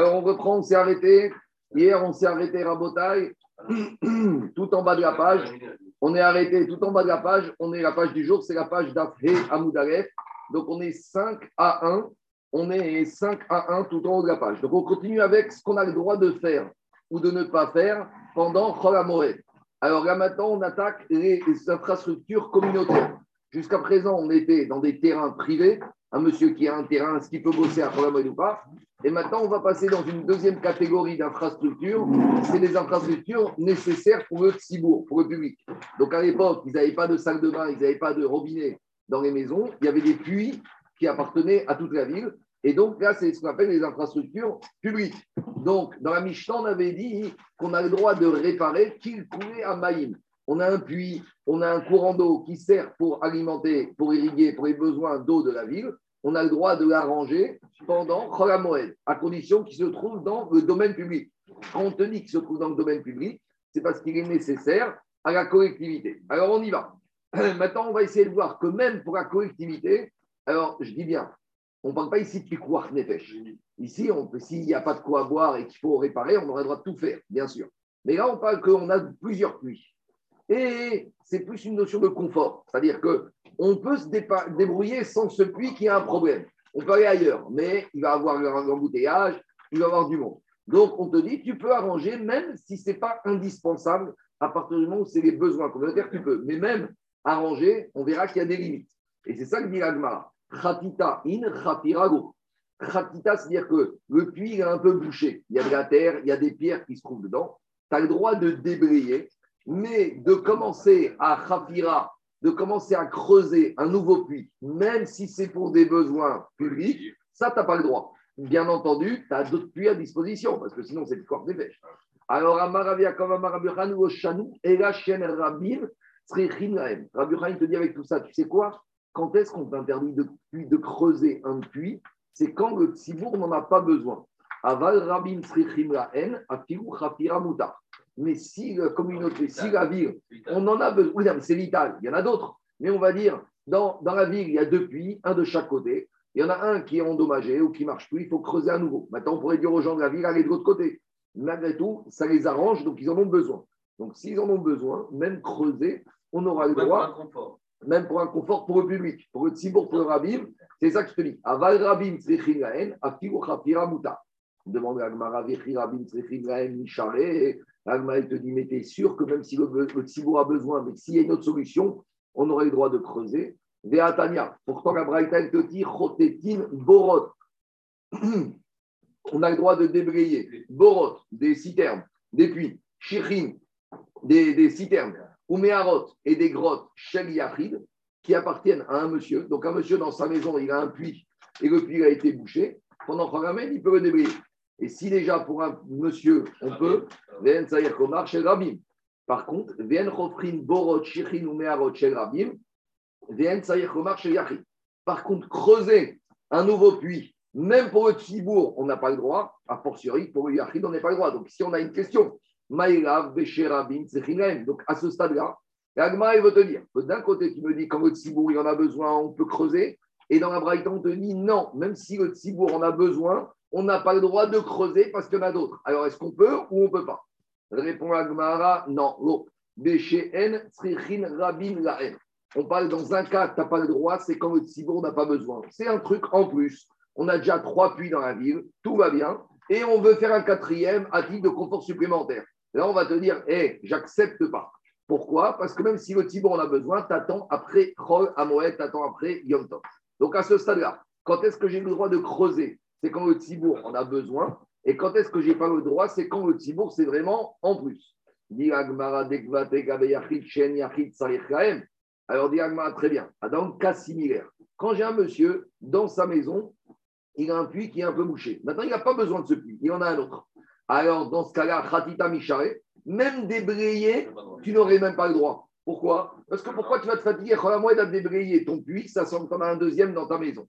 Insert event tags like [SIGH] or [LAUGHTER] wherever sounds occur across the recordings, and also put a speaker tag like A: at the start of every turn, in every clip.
A: Alors, on reprend, on s'est arrêté. Hier, on s'est arrêté Rabotaille, [CLEARS THROAT] tout en bas de la page. On est arrêté tout en bas de la page. On est la page du jour, c'est la page d'Afré Amoudalef. Donc, on est 5 à 1. On est 5 à 1 tout en haut de la page. Donc, on continue avec ce qu'on a le droit de faire ou de ne pas faire pendant Cholamoré. Alors là, maintenant, on attaque les infrastructures communautaires. Jusqu'à présent, on était dans des terrains privés. Un monsieur qui a un terrain, est-ce qu'il peut bosser à Cholamoré ou pas? Et maintenant, on va passer dans une deuxième catégorie d'infrastructures. C'est les infrastructures nécessaires pour le Tsibourg, pour le public. Donc à l'époque, ils n'avaient pas de salle de bain, ils n'avaient pas de robinet dans les maisons. Il y avait des puits qui appartenaient à toute la ville. Et donc là, c'est ce qu'on appelle les infrastructures publiques. Donc, dans la Mishnah, on avait dit qu'on a le droit de réparer qu'il coulait à Maïm. On a un puits, on a un courant d'eau qui sert pour alimenter, pour irriguer, pour les besoins d'eau de la ville. On a le droit de l'arranger pendant Moed, à condition qu'il se trouve dans le domaine public. Quand on te dit qu'il se trouve dans le domaine public, c'est parce qu'il est nécessaire à la collectivité. Alors, on y va. [CLEARS THROAT] Maintenant, on va essayer de voir que même pour la collectivité, alors je dis bien, on ne parle pas ici de Pikuach Nefesh. Ici, s'il n'y a pas de quoi boire et qu'il faut réparer, on aurait le droit de tout faire, bien sûr. Mais là, on parle qu'on a plusieurs puits. Et c'est plus une notion de confort. C'est-à-dire qu'on peut se débrouiller sans ce puits qui a un problème. On peut aller ailleurs, mais il va avoir un embouteillage, il va avoir du monde. Donc, on te dit, tu peux arranger, même si ce n'est pas indispensable, à partir du moment où c'est les besoins communautaires, tu peux. Mais même arranger, on verra qu'il y a des limites. Et c'est ça que dit l'Agmara. Khatita in khatirago. Khatita, c'est-à-dire que le puits est un peu bouché. Il y a de la terre, il y a des pierres qui se trouvent dedans. Tu as le droit de débrayer, mais de commencer à khafira, de commencer à creuser un nouveau puits, même si c'est pour des besoins publics, ça, tu n'as pas le droit. Bien entendu, tu as d'autres puits à disposition, parce que sinon, c'est le corps des pêches. Alors, Amaravia comme Amarabihan ou Oshanu, et la chienne Rabin, Rabbi te dit avec tout ça, tu sais quoi? Quand est-ce qu'on t'interdit de, de, creuser un puits? C'est quand le tzibour n'en a pas besoin. Aval rabim Mais si la communauté, si la ville, on en a besoin. Oui, c'est vital, il y en a d'autres. Mais on va dire, dans, dans la ville, il y a deux puits, un de chaque côté. Il y en a un qui est endommagé ou qui marche plus, il faut creuser à nouveau. Maintenant, on pourrait dire aux gens de la ville, allez de l'autre côté. Malgré tout, ça les arrange, donc ils en ont besoin. Donc, s'ils en ont besoin, même creuser, on aura le droit même pour un confort pour le public, pour le tzibour, pour le rabim, c'est ça que je te dis. Aval rabim tzrechin laen, afiru chafira muta. Demande à vechi rabim tzrechin laen. Agmara, il te dit, mais t'es sûr que même si le, le a besoin, mais s'il y a une autre solution, on aurait le droit de creuser. Veatania, pourtant la Braïta, elle te dit, chotetin borot. [CLEARS THROAT] On a le droit de débrayer. Borot, des citernes, des puits. Shichin, des, des citernes ou et des grottes Shel Yachid qui appartiennent à un monsieur. Donc, un monsieur dans sa maison, il a un puits et le puits a été bouché. Pendant Khagamel, il peut le débrouiller. Et si déjà pour un monsieur, on peut, Ven Sayer Komar Shel Rabim. Par contre, Ven Chofrin Borot Shichin Meharot Shel Rabim, Ven Sayer Komar Shel Yachid. Par contre, creuser un nouveau puits, même pour le Tzibour, on n'a pas le droit, a fortiori, pour le Yachid, on n'a pas le droit. Donc, si on a une question, donc, à ce stade-là, l'agma, il veut te dire d'un côté, tu me dis, quand le il en a besoin, on peut creuser. Et dans la Braïta, on te dit non, même si le tzibour en a besoin, on n'a pas le droit de creuser parce qu'il y en a d'autres. Alors, est-ce qu'on peut ou on ne peut pas? Répond Agmara, non. On parle dans un cas, tu n'as pas le droit, c'est quand le tzibour n'a pas besoin. C'est un truc en plus. On a déjà trois puits dans la ville, tout va bien, et on veut faire un quatrième à titre de confort supplémentaire. Là, on va te dire, hé, j'accepte pas. Pourquoi? Parce que même si le Tibour en a besoin, t'attends après Chol Amoed, t'attends après Yom Tov. Donc à ce stade-là, quand est-ce que j'ai le droit de creuser? C'est quand le Tibour en a besoin. Et quand est-ce que j'ai pas le droit C'est quand le Tibour, c'est vraiment en plus. Alors, dit très bien. Dans un cas similaire, quand j'ai un monsieur dans sa maison, il a un puits qui est un peu mouché. Maintenant, il n'a pas besoin de ce puits, il en a un autre. Alors, dans ce cas-là, même débrayer, tu n'aurais même pas le droit. Pourquoi? Parce que pourquoi tu vas te fatiguer? Cholamoued à débrayer ton puits, ça semble comme un deuxième dans ta maison.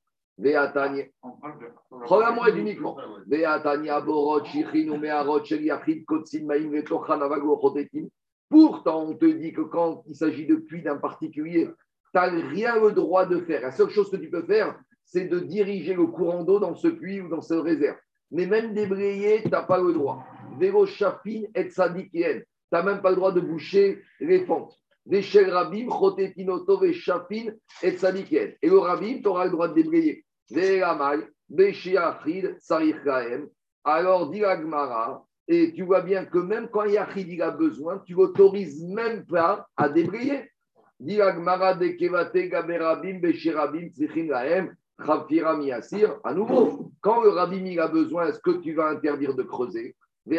A: Pourtant, on te dit que quand il s'agit de puits d'un particulier, tu n'as rien le droit de faire. La seule chose que tu peux faire, c'est de diriger le courant d'eau dans ce puits ou dans cette réserve. mais même débrayer, tu n'as pas le droit. Tu n'as même pas le droit de boucher les fentes. Rabim, et le rabim, tu auras le droit de débrayer. Alors, dit Agmara, et tu vois bien que même quand Yachid il a besoin, tu l'autorises même pas à débrayer. Dit Agmara de Kevate, Gaberabim, Béchirabim, Tzichin Lahem, à nouveau, quand le rabbi il a besoin, est-ce que tu vas interdire de creuser? Donc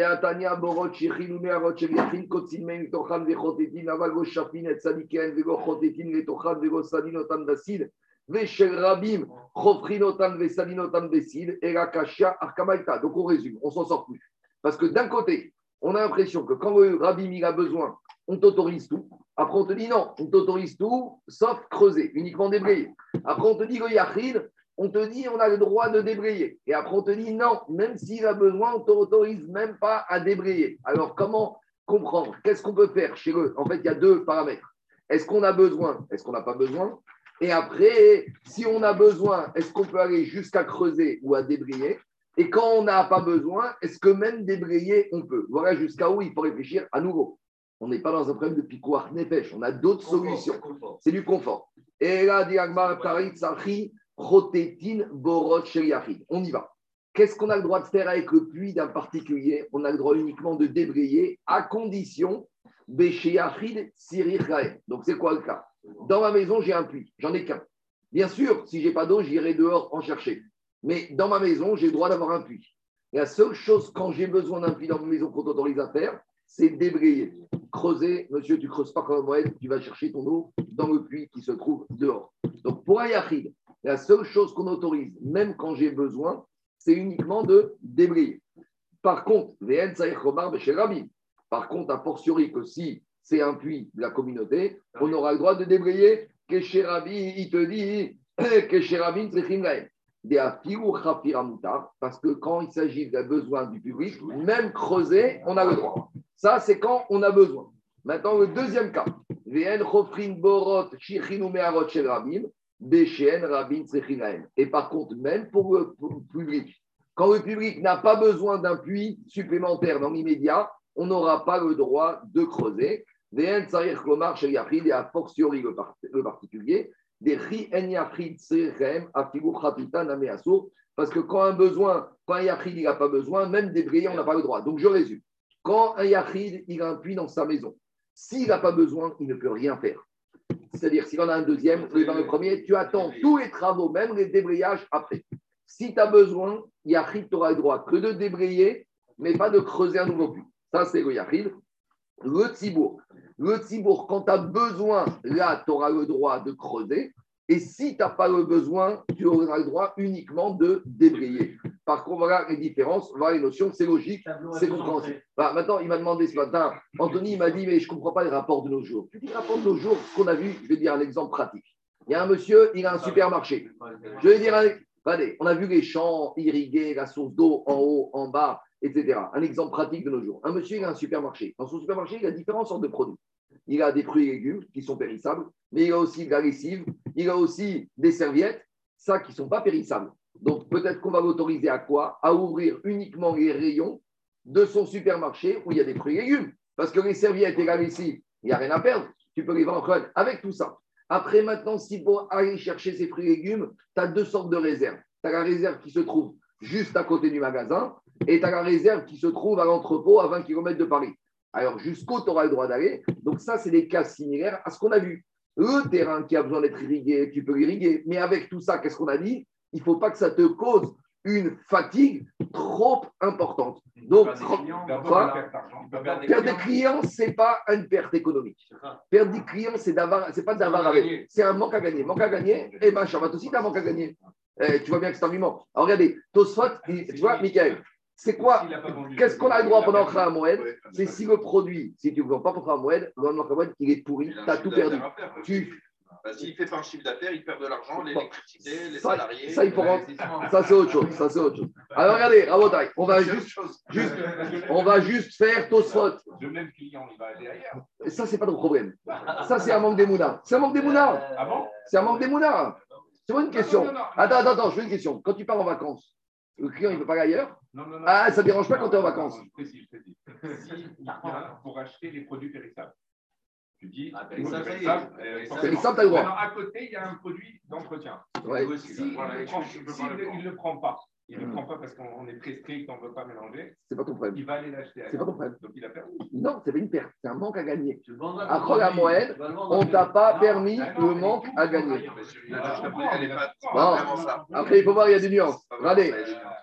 A: on résume, on s'en sort plus. Parce que d'un côté, on a l'impression que quand le rabbi il a besoin, on t'autorise tout. Après, on te dit non, on t'autorise tout, sauf creuser, uniquement débrayer. Après, on te dit yachid, on te dit on a le droit de débrayer. Et après, on te dit non, même s'il a besoin, on ne t'autorise même pas à débrayer. Alors, comment comprendre? Qu'est-ce qu'on peut faire chez eux? En fait, il y a deux paramètres. Est-ce qu'on a besoin? Est-ce qu'on n'a pas besoin? Et après, si on a besoin, est-ce qu'on peut aller jusqu'à creuser ou à débrayer? Et quand on n'a pas besoin, est-ce que même débrayer, on peut? Voilà jusqu'à où il faut réfléchir à nouveau. On n'est pas dans un problème de piquoir nefesh. On a d'autres solutions. C'est du confort. Et là, on y va. Qu'est-ce qu'on a le droit de faire avec le puits d'un particulier? On a le droit uniquement de débrayer à condition Donc c'est quoi le cas? Dans ma maison, j'ai un puits, j'en ai qu'un. Bien sûr, si j'ai pas d'eau, j'irai dehors en chercher. Mais dans ma maison, j'ai le droit d'avoir un puits. La seule chose quand j'ai besoin d'un puits dans ma maison qu'on t'autorise à faire, c'est débrayer. Creuser, monsieur, tu creuses pas comme moelle, tu vas chercher ton eau dans le puits qui se trouve dehors. Donc pour un yachid, la seule chose qu'on autorise, même quand j'ai besoin, c'est uniquement de débrayer. Par contre, par contre, a fortiori que si c'est un puits de la communauté, on aura le droit de débrayer. Rabbi, il te dit, [COUGHS] parce que quand il s'agit d'un besoin du public, même creuser, on a le droit. Ça, c'est quand on a besoin. Maintenant, le deuxième cas. Et par contre, même pour le, public, quand le public n'a pas besoin d'un puits supplémentaire dans l'immédiat, on n'aura pas le droit de creuser. Et a fortiori le particulier, parce que quand un besoin, quand un yachid n'a pas besoin, même débrayer, on n'a pas le droit. Donc je résume. Quand un yachid il a un puits dans sa maison, s'il n'a pas besoin, il ne peut rien faire. C'est-à-dire, s'il en a un deuxième, dans le premier, tu attends tous les travaux, même les débrayages après. Si tu as besoin, Yachid, tu le droit que de débrayer, mais pas de creuser un nouveau puits. Ça, c'est le Yachid. Le Tzibour. Le Tzibour, quand tu as besoin, là, tu auras le droit de creuser. Et si tu n'as pas le besoin, tu auras le droit uniquement de débrayer. Par contre, voilà les différences, voilà les notions, c'est logique, c'est compréhensible. Bah, maintenant, il m'a demandé ce matin, Anthony m'a dit, mais je ne comprends pas les rapports de nos jours. Tu dis rapports de nos jours, ce qu'on a vu, je vais dire un exemple pratique. Il y a un monsieur, il a un supermarché. Je vais dire, allez, on a vu les champs irrigués, la source d'eau en haut, en bas, etc. Un exemple pratique de nos jours. Un monsieur, il a un supermarché. Dans son supermarché, il a différentes sortes de produits. Il a des fruits et légumes qui sont périssables, mais il a aussi de la lessive, il a aussi des serviettes, ça qui ne sont pas périssables. Donc peut-être qu'on va l'autoriser à quoi? À ouvrir uniquement les rayons de son supermarché où il y a des fruits et légumes. Parce que les serviettes et la lessive, il n'y a rien à perdre. Tu peux les vendre avec tout ça. Après, maintenant, si pour aller chercher ces fruits et légumes, tu as deux sortes de réserves. Tu as la réserve qui se trouve juste à côté du magasin et tu as la réserve qui se trouve à l'entrepôt à 20 km de Paris. Alors, jusqu'où tu auras le droit d'aller. Donc, ça, c'est des cas similaires à ce qu'on a vu. Le terrain qui a besoin d'être irrigué, tu peux l'irriguer. Mais avec tout ça, qu'est-ce qu'on a dit? Il ne faut pas que ça te cause une fatigue trop importante. Donc, perdre des clients, ce n'est pas une perte économique. Perdre des clients, ce n'est pas d'avoir à C'est un manque à gagner. Manque à gagner, et eh bien, Shabbat aussi, tu as un manque à gagner. Eh, tu vois bien que c'est un argument. Alors, regardez, Tosfot, tu vois, Michael, c'est quoi Qu'est-ce qu'on a le droit pendant un Moed C'est si le produit, si tu ne vends pas pour un Moed, le il est pourri, tu as tout perdu. Tu...
B: Bah, S'il ne fait pas un chiffre d'affaires, il perd de l'argent, l'électricité, les salariés.
A: Ça, il faut ça c'est autre chose. Ça, c'est autre chose. Alors regardez, Rabotai, on va juste, juste, on va juste faire Tosfot.
B: Le même client, il va aller ailleurs.
A: Ça, c'est pas de problème. Ça, c'est un manque des mounards. C'est un manque des mounards.
B: Ah bon
A: C'est un manque des mounards. C'est une question. Attends, attends, attends, je veux une question. Quand tu pars en vacances, Le client, il ne peut pas aller ailleurs
C: Non, non, non.
A: Ah, ça ne dérange pas quand tu es en vacances.
C: non, Je précise, je précise. Si il vient pour acheter les produits périssables, tu dis,
B: Ah, périssable, y est.
C: périssables, euh,
B: Périssable,
A: Périssable, t'as le droit.
C: Maintenant, à côté, il y a un produit d'entretien.
A: Ouais.
B: Oui,
C: S'il
B: c'est ça. Voilà,
C: il ne le prend pas, il ne le prend pas parce qu'on est très strict, on ne veut pas mélanger,
A: C'est pas ton problème.
C: il va aller l'acheter
A: C'est pas ton problème.
C: Donc il a perdu.
A: Non, c'est pas une perte. C'est un manque à gagner. À Chol
D: vendre
A: On t'a pas
C: Non,
A: permis
C: non,
A: le manque à gagner. Après, il faut voir, il y a des nuances. Regardez,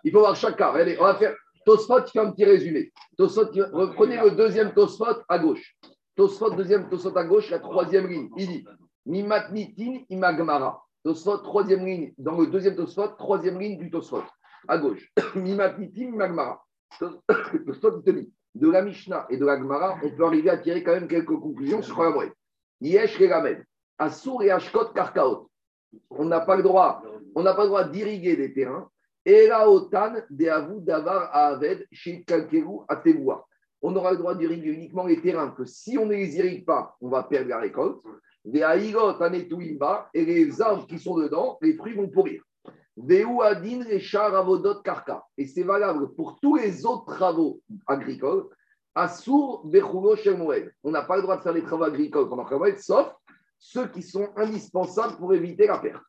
A: il faut voir chaque cas. Regardez, on va faire. Tosfot, tu fais un petit résumé. Tosfot, reprenez le deuxième Tosfot à gauche. Tosfot, deuxième Tosfot à gauche, la troisième ligne. Il dit Mimatnitin imagmara. Tosfot, troisième ligne. Dans le deuxième Tosfot, troisième ligne du Tosfot. À gauche. [COUGHS] Mimatnitin imagmara. Tosfot, [COUGHS] il te dit de la Mishnah et de la Gemara, on peut arriver à tirer quand même quelques conclusions sur la moelle. Yesh Regamed. Assour et Ashkot Karkaot. On n'a pas le droit on n'a pas le droit d'irriguer des terrains. Et la otan de avou davar. On aura le droit d'irriguer uniquement les terrains que si on ne les irrigue pas, on va perdre la récolte. Haïgot anetuimba et les arbres qui sont dedans, les fruits vont pourrir. Karka. Et c'est valable pour tous les autres travaux agricoles. Moed. On n'a pas le droit de faire les travaux agricoles pendant Moed, sauf ceux qui sont indispensables pour éviter la perte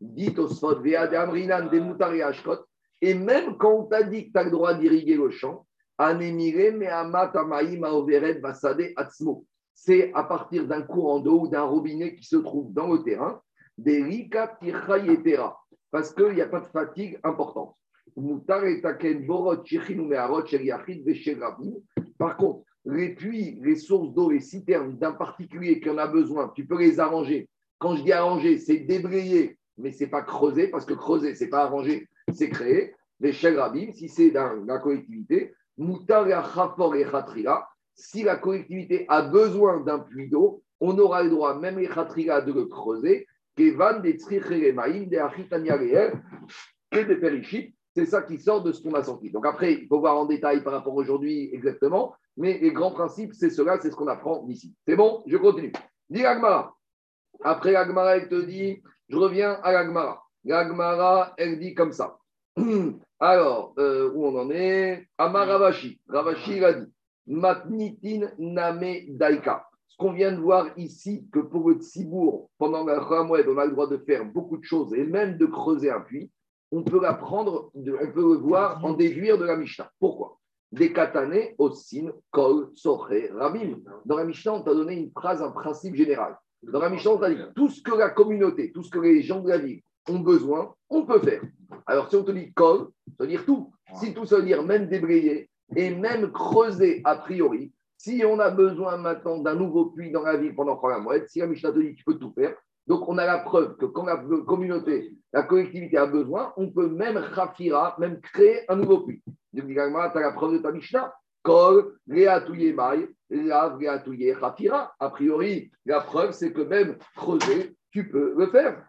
A: dit Tosfot, Vead Amrinan, des Moutari Ashkot, et même quand on t'a dit que tu as le droit d'irriguer le champ, Anemire, Mehamat, Amaïm, Aoveret, Basade, Atzmo. C'est à partir d'un courant d'eau ou d'un robinet qui se trouve dans le terrain, des Rika, Tirchai parce qu'il n'y a pas de fatigue importante. Par contre, les puits, les sources d'eau, les citernes d'un particulier qui en a besoin, tu peux les arranger. Quand je dis arranger, c'est débrayer mais ce n'est pas creuser, parce que creuser, ce n'est pas arranger, c'est créer. Les si c'est dans la collectivité, Moutar et si la collectivité a besoin d'un puits d'eau, on aura le droit, même les Khatrila, de le creuser. C'est ça qui sort de ce qu'on a sorti. Donc après, il faut voir en détail par rapport aujourd'hui exactement, mais les grands principes, c'est cela, c'est ce qu'on apprend ici. C'est bon Je continue. Dis Agmara. Après Agmara, elle te dit je reviens à l'Agmara. L'Agmara, elle dit comme ça. [CLEARS THROAT] Alors, euh, où on en est? Amar Ravashi. Ravashi, il a dit Matnitin Name Daika. Qu'on vient de voir ici, que pour le Tzibour, pendant la Ramoued, on a le droit de faire beaucoup de choses et même de creuser un puits, on peut l'apprendre, on peut le voir en déduire de la Mishnah. Pourquoi? Des katané, osin, kol, soche, rabim. Dans la Mishnah, on t'a donné une phrase, un principe général. Dans la Mishnah, on t'a dit tout ce que la communauté, tout ce que les gens de la ville ont besoin, on peut faire. Alors, si on te dit kol, ça veut dire tout. Si tout, ça veut dire même débrayer et même creuser a priori. Si on a besoin maintenant d'un nouveau puits dans la ville pendant la moelle, si la Mishnah te dit tu peux tout faire, donc on a la preuve que quand la communauté, la collectivité a besoin, on peut même rafira, même créer un nouveau puits. Dis tu as la preuve de ta Mishnah. Kol, Réatouye Maï, Lav, Réatouye Rafira. A priori, la preuve, c'est que même creuser, tu peux le faire.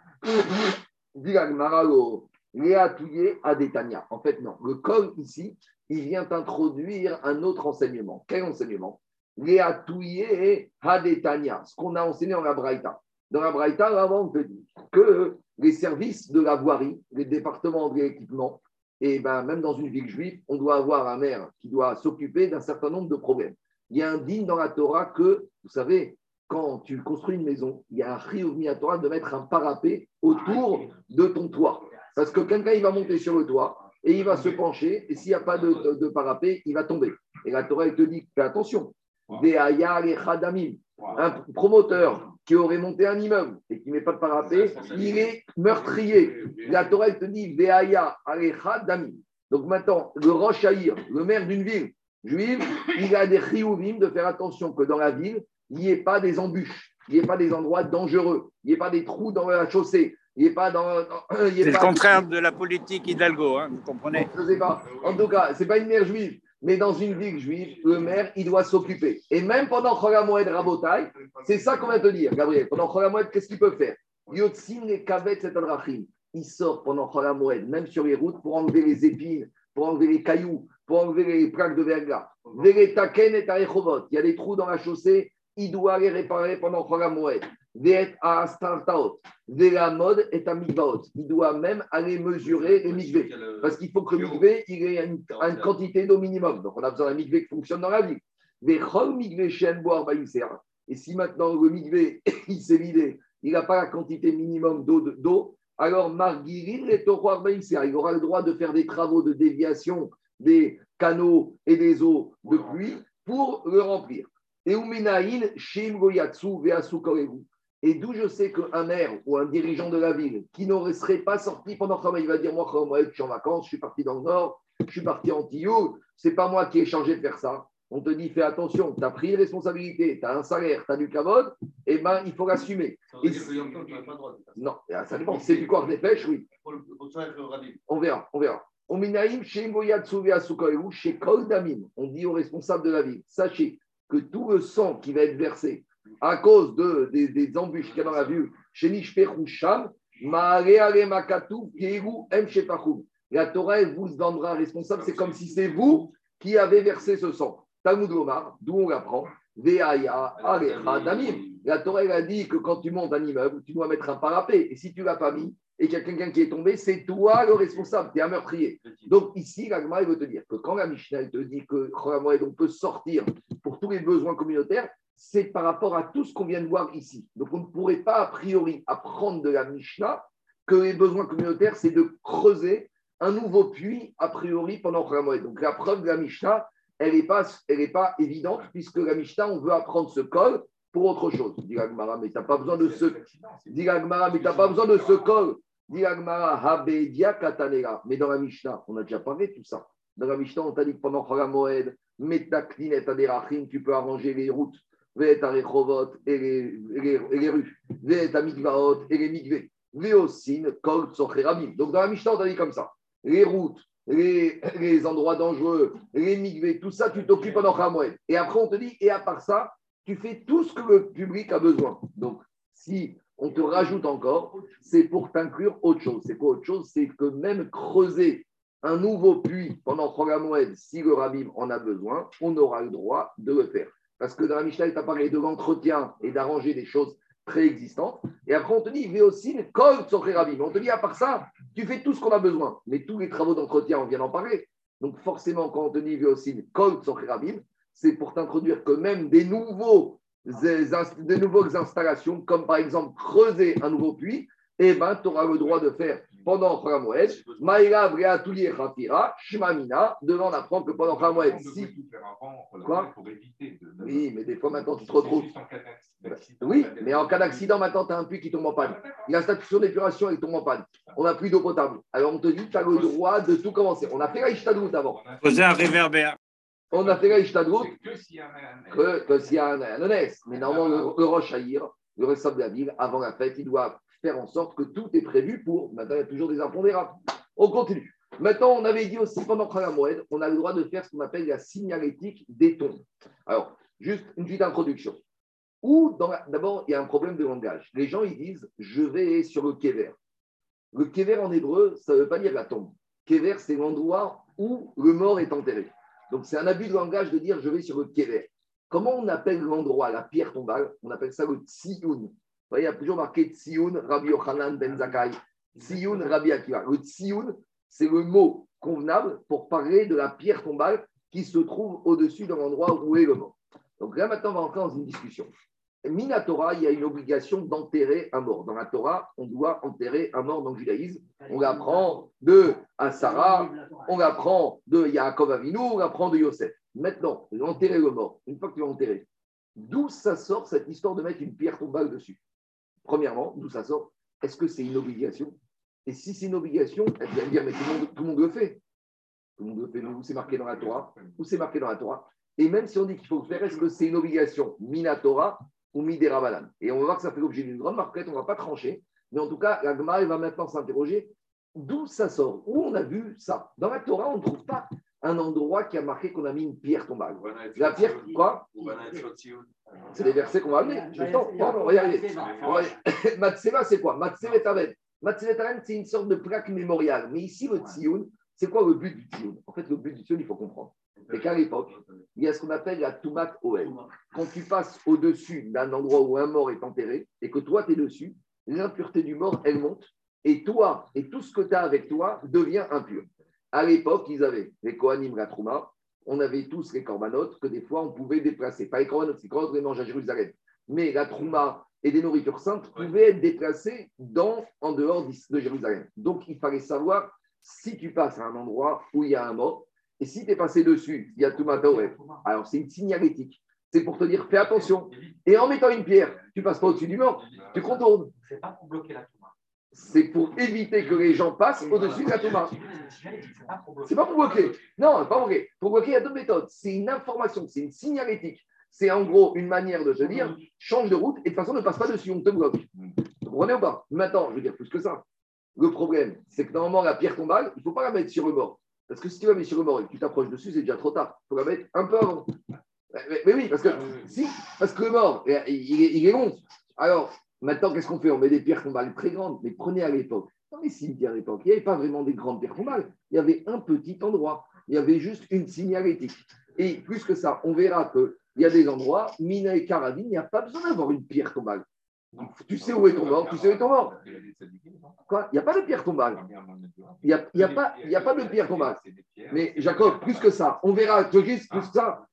A: Réatouye Adetania. En fait, non. Le Kol, ici, il vient introduire un autre enseignement. Quel enseignement? Réatouye Adetania. Ce qu'on a enseigné dans la Braïta. Dans la Braïta, avant, on te dit que les services de la voirie, les départements de l'équipement, et ben, même dans une ville juive, on doit avoir un maire qui doit s'occuper d'un certain nombre de problèmes. Il y a un digne dans la Torah que, vous savez, quand tu construis une maison, il y a un chiyuv à Torah de mettre un parapet autour de ton toit. Parce que quelqu'un, il va monter sur le toit et il va se pencher, et s'il n'y a pas de, de, de, parapet, il va tomber. Et la Torah, elle te dit, fais attention. Des et. Un promoteur qui aurait monté un immeuble et qui ne met pas de parapet, il est meurtrier. La Torah elle te dit Dami. Donc maintenant, le Rosh Haïr, le maire d'une ville juive, il a des chiouvim de faire attention que dans la ville, il n'y ait pas des embûches, il n'y ait pas des endroits dangereux, il n'y ait pas des trous dans la chaussée. Il n'est pas dans. dans [CLEARS THROAT]
E: C'est le contraire de... la politique Hidalgo, hein, vous comprenez
A: Je ne sais pas. En tout cas, ce n'est pas une maire juive. Mais dans une ville juive, le maire, il doit s'occuper. Et même pendant Chogamoed Rabotai, c'est ça qu'on va te dire, Gabriel. Pendant Chogamoed, qu'est-ce qu'il peut faire? Yotzin et Kavet Adrachim. Il sort pendant Chogamoed, même sur les routes, pour enlever les épines, pour enlever les cailloux, pour enlever les plaques de verglas. Il y a des trous dans la chaussée, il doit les réparer pendant Chogamoed. La mode est un mikvaot. Il doit même aller mesurer les mikveh. Parce qu'il faut que le mikveh, il ait une, une quantité d'eau minimum. Donc, on a besoin d'un mikveh qui fonctionne dans la boire Et si maintenant le mikveh, [COUGHS] il s'est vidé, il n'a pas la quantité minimum d'eau, alors Marguerite et il aura le droit de faire des travaux de déviation des canaux et des eaux de pluie pour le remplir. Et et d'où je sais qu'un maire ou un dirigeant de la ville qui n'aurait serait pas sorti pendant il va dire Moi, je suis en vacances, je suis parti dans le nord, je suis parti en Tillou, c'est pas moi qui ai changé de faire ça. On te dit Fais attention, tu as pris une responsabilité, tu as un salaire, tu as du cavode, et eh ben il faut l'assumer. Non, ça dépend. C'est du corps des pêches, oui. On verra, on verra. On dit aux responsables de la ville Sachez que tout le sang qui va être versé à cause de, des, embûches qu'il y a dans la ville, la Torah vous vendra responsable, c'est comme si c'est vous qui avez versé ce sang. Talmud Omar, d'où on l'apprend, la Torah a dit que quand tu montes un immeuble, tu dois mettre un parapet. Et si tu ne l'as pas mis, et qu'il y a quelqu'un qui est tombé, c'est toi le responsable, tu es un meurtrier. Donc ici, l'Agma, il veut te dire que quand la Mishnah te dit que on peut sortir pour tous les besoins communautaires, c'est par rapport à tout ce qu'on vient de voir ici. Donc on ne pourrait pas a priori apprendre de la Mishnah que les besoins communautaires, c'est de creuser un nouveau puits a priori pendant Moed. Donc la preuve de la Mishnah, elle n'est pas, pas évidente puisque la Mishnah, on veut apprendre ce col pour autre chose. Dit mais tu n'as pas besoin de ce. Dit mais tu pas besoin de ce col mais dans la Mishnah, on a déjà parlé de tout ça. Dans la Mishnah, on t'a dit que pendant Moed, tu peux arranger les routes, et les, les, les rues, et les mikveh, Donc dans la Mishnah, on t'a dit comme ça. Les routes, les, les endroits dangereux, les mikveh, tout ça, tu t'occupes pendant Moed. Et après, on te dit, et à part ça, tu fais tout ce que le public a besoin. Donc, si on te rajoute encore, c'est pour t'inclure autre chose. C'est quoi autre chose C'est que même creuser un nouveau puits pendant Moed, si le Rabim en a besoin, on aura le droit de le faire. Parce que dans la Mishnah, il t'a parlé de l'entretien et d'arranger des choses préexistantes. Et après, on te dit, aussi kol Rabim. On te dit, à part ça, tu fais tout ce qu'on a besoin. Mais tous les travaux d'entretien, on vient d'en parler. Donc forcément, quand on te dit aussi kol Rabim, c'est pour t'introduire que même des nouveaux nouvelles installations, comme par exemple creuser un nouveau puits, eh ben, tu auras le droit de faire pendant Khamoued, Maïla Brea Toulier Rafira, Shmamina, devant apprendre que pendant Khamoued, si. Quoi Oui, mais des fois maintenant tu te retrouves. Oui, mais en cas d'accident, maintenant tu as un puits qui tombe en panne. La station d'épuration, elle tombe en panne. On n'a plus d'eau potable. Alors on te dit, tu as le droit de tout commencer. On a fait la avant.
E: Poser un réverbère.
A: On a fait la Ishtadrout que s'il y a un, un, honnête. Mais normalement, le, Roche le responsable de la ville, avant la fête, il doit faire en sorte que tout est prévu pour. Maintenant, il y a toujours des impondérables. On continue. Maintenant, on avait dit aussi pendant Khalamoued, on a le droit de faire ce qu'on appelle la signalétique des tons. Alors, juste une petite introduction. Ou d'abord, il y a un problème de langage. Les gens, ils disent je vais sur le kever. Le kever en hébreu, ça ne veut pas dire la tombe. Kever, c'est l'endroit où le mort est enterré. Donc, c'est un abus de langage de dire je vais sur le kever. Comment on appelle l'endroit, la pierre tombale? On appelle ça le tsioun. Il y a toujours marqué tsioun, Rabbi Yochanan ben Zakai. Tsioun, Rabbi Akiva. Le tsioun, c'est le mot convenable pour parler de la pierre tombale qui se trouve au-dessus de l'endroit où est le mort. Donc là, maintenant, on va entrer dans une discussion. Minatora, il y a une obligation d'enterrer un mort. Dans la Torah, on doit enterrer un mort dans le judaïsme. On l'apprend de Asara, on l'apprend de Yaakov Avinu, on l'apprend de Yosef. Maintenant, enterrer le mort, une fois que tu l'as enterré, d'où ça sort cette histoire de mettre une pierre tombale dessus? Premièrement, d'où ça sort Est-ce que c'est une obligation? Et si c'est une obligation, elle vient dire, mais tout le, monde, tout le monde fait. Tout le monde le fait, où c'est marqué dans la Torah Où c'est marqué dans la Torah Et même si on dit qu'il faut le faire, est-ce que c'est une obligation Minatora ou Miderabanan. Et on va voir que ça fait l'objet d'une grande marquette, on ne va pas trancher. Mais en tout cas, la Gemara va maintenant s'interroger d'où ça sort, où on a vu ça? Dans la Torah, on ne trouve pas un endroit qui a marqué qu'on a mis une pierre tombale. La pierre, quoi C'est des versets qu'on va amener. y arriver. [LAUGHS] Matseva, c'est quoi? Matsevet Aven. c'est une sorte de plaque mémoriale. Mais ici, le Tsioun, c'est quoi le but du Tsioun En fait, le but du Tsioun, il faut comprendre. C'est qu'à l'époque, il y y a ce qu'on appelle la Toumat Oel. Quand tu passes au-dessus d'un endroit où un mort est enterré et que toi, tu es dessus, l'impureté du mort, elle monte. Et toi, et tout ce que tu as avec toi devient impur. À l'époque, ils avaient les Kohanim, la Trouma. On avait tous les corbanotes que des fois, on pouvait déplacer. Pas les corbanotes, c'est corbanotes, on les mange à Jérusalem. Mais la Trouma et des nourritures saintes pouvaient être déplacées dans, en dehors de Jérusalem. Donc, il fallait savoir si tu passes à un endroit où il y a un mort, et si tu es passé dessus, il y a tout Alors, c'est une signalétique. C'est pour te dire, fais attention. Et en mettant une pierre, tu passes pas au-dessus du mort, tu contournes.
D: C'est pas pour bloquer la.
A: C'est pour éviter que les gens passent au-dessus de la Touma. C'est pas pour bloquer. Non, pas pour bloquer. Pour bloquer, il y a deux méthodes. C'est une information, c'est une signalétique. C'est en gros une manière de te dire, change de route et de toute façon ne passe pas dessus, on te bloque. Vous comprenez ou pas? Maintenant, je veux dire plus que ça. Le problème, c'est que normalement, la pierre tombale, il ne faut pas la mettre sur le bord. Parce que si tu la mets sur le bord et que tu t'approches dessus, c'est déjà trop tard. Il faut la mettre un peu avant. Mais, oui, parce que, si, parce que le mort, il, il, est long. Alors, maintenant, qu'est-ce qu'on fait? On met des pierres tombales très grandes. Mais prenez à l'époque, dans les cimetières à l'époque, il n'y avait pas vraiment des grandes pierres tombales. Il y avait un petit endroit. Il y avait juste une signalétique. Et plus que ça, on verra qu'il y a des endroits, Mina et Caravine, il n'y a pas besoin d'avoir une pierre tombale. Tu sais où est ton mort, tu sais où est ton mort. Quoi? Il n'y a pas de pierre tombale. Il n'y a, pas, a pas de pierre tombale. Mais Jacob, plus que ça, on verra, plus que ça.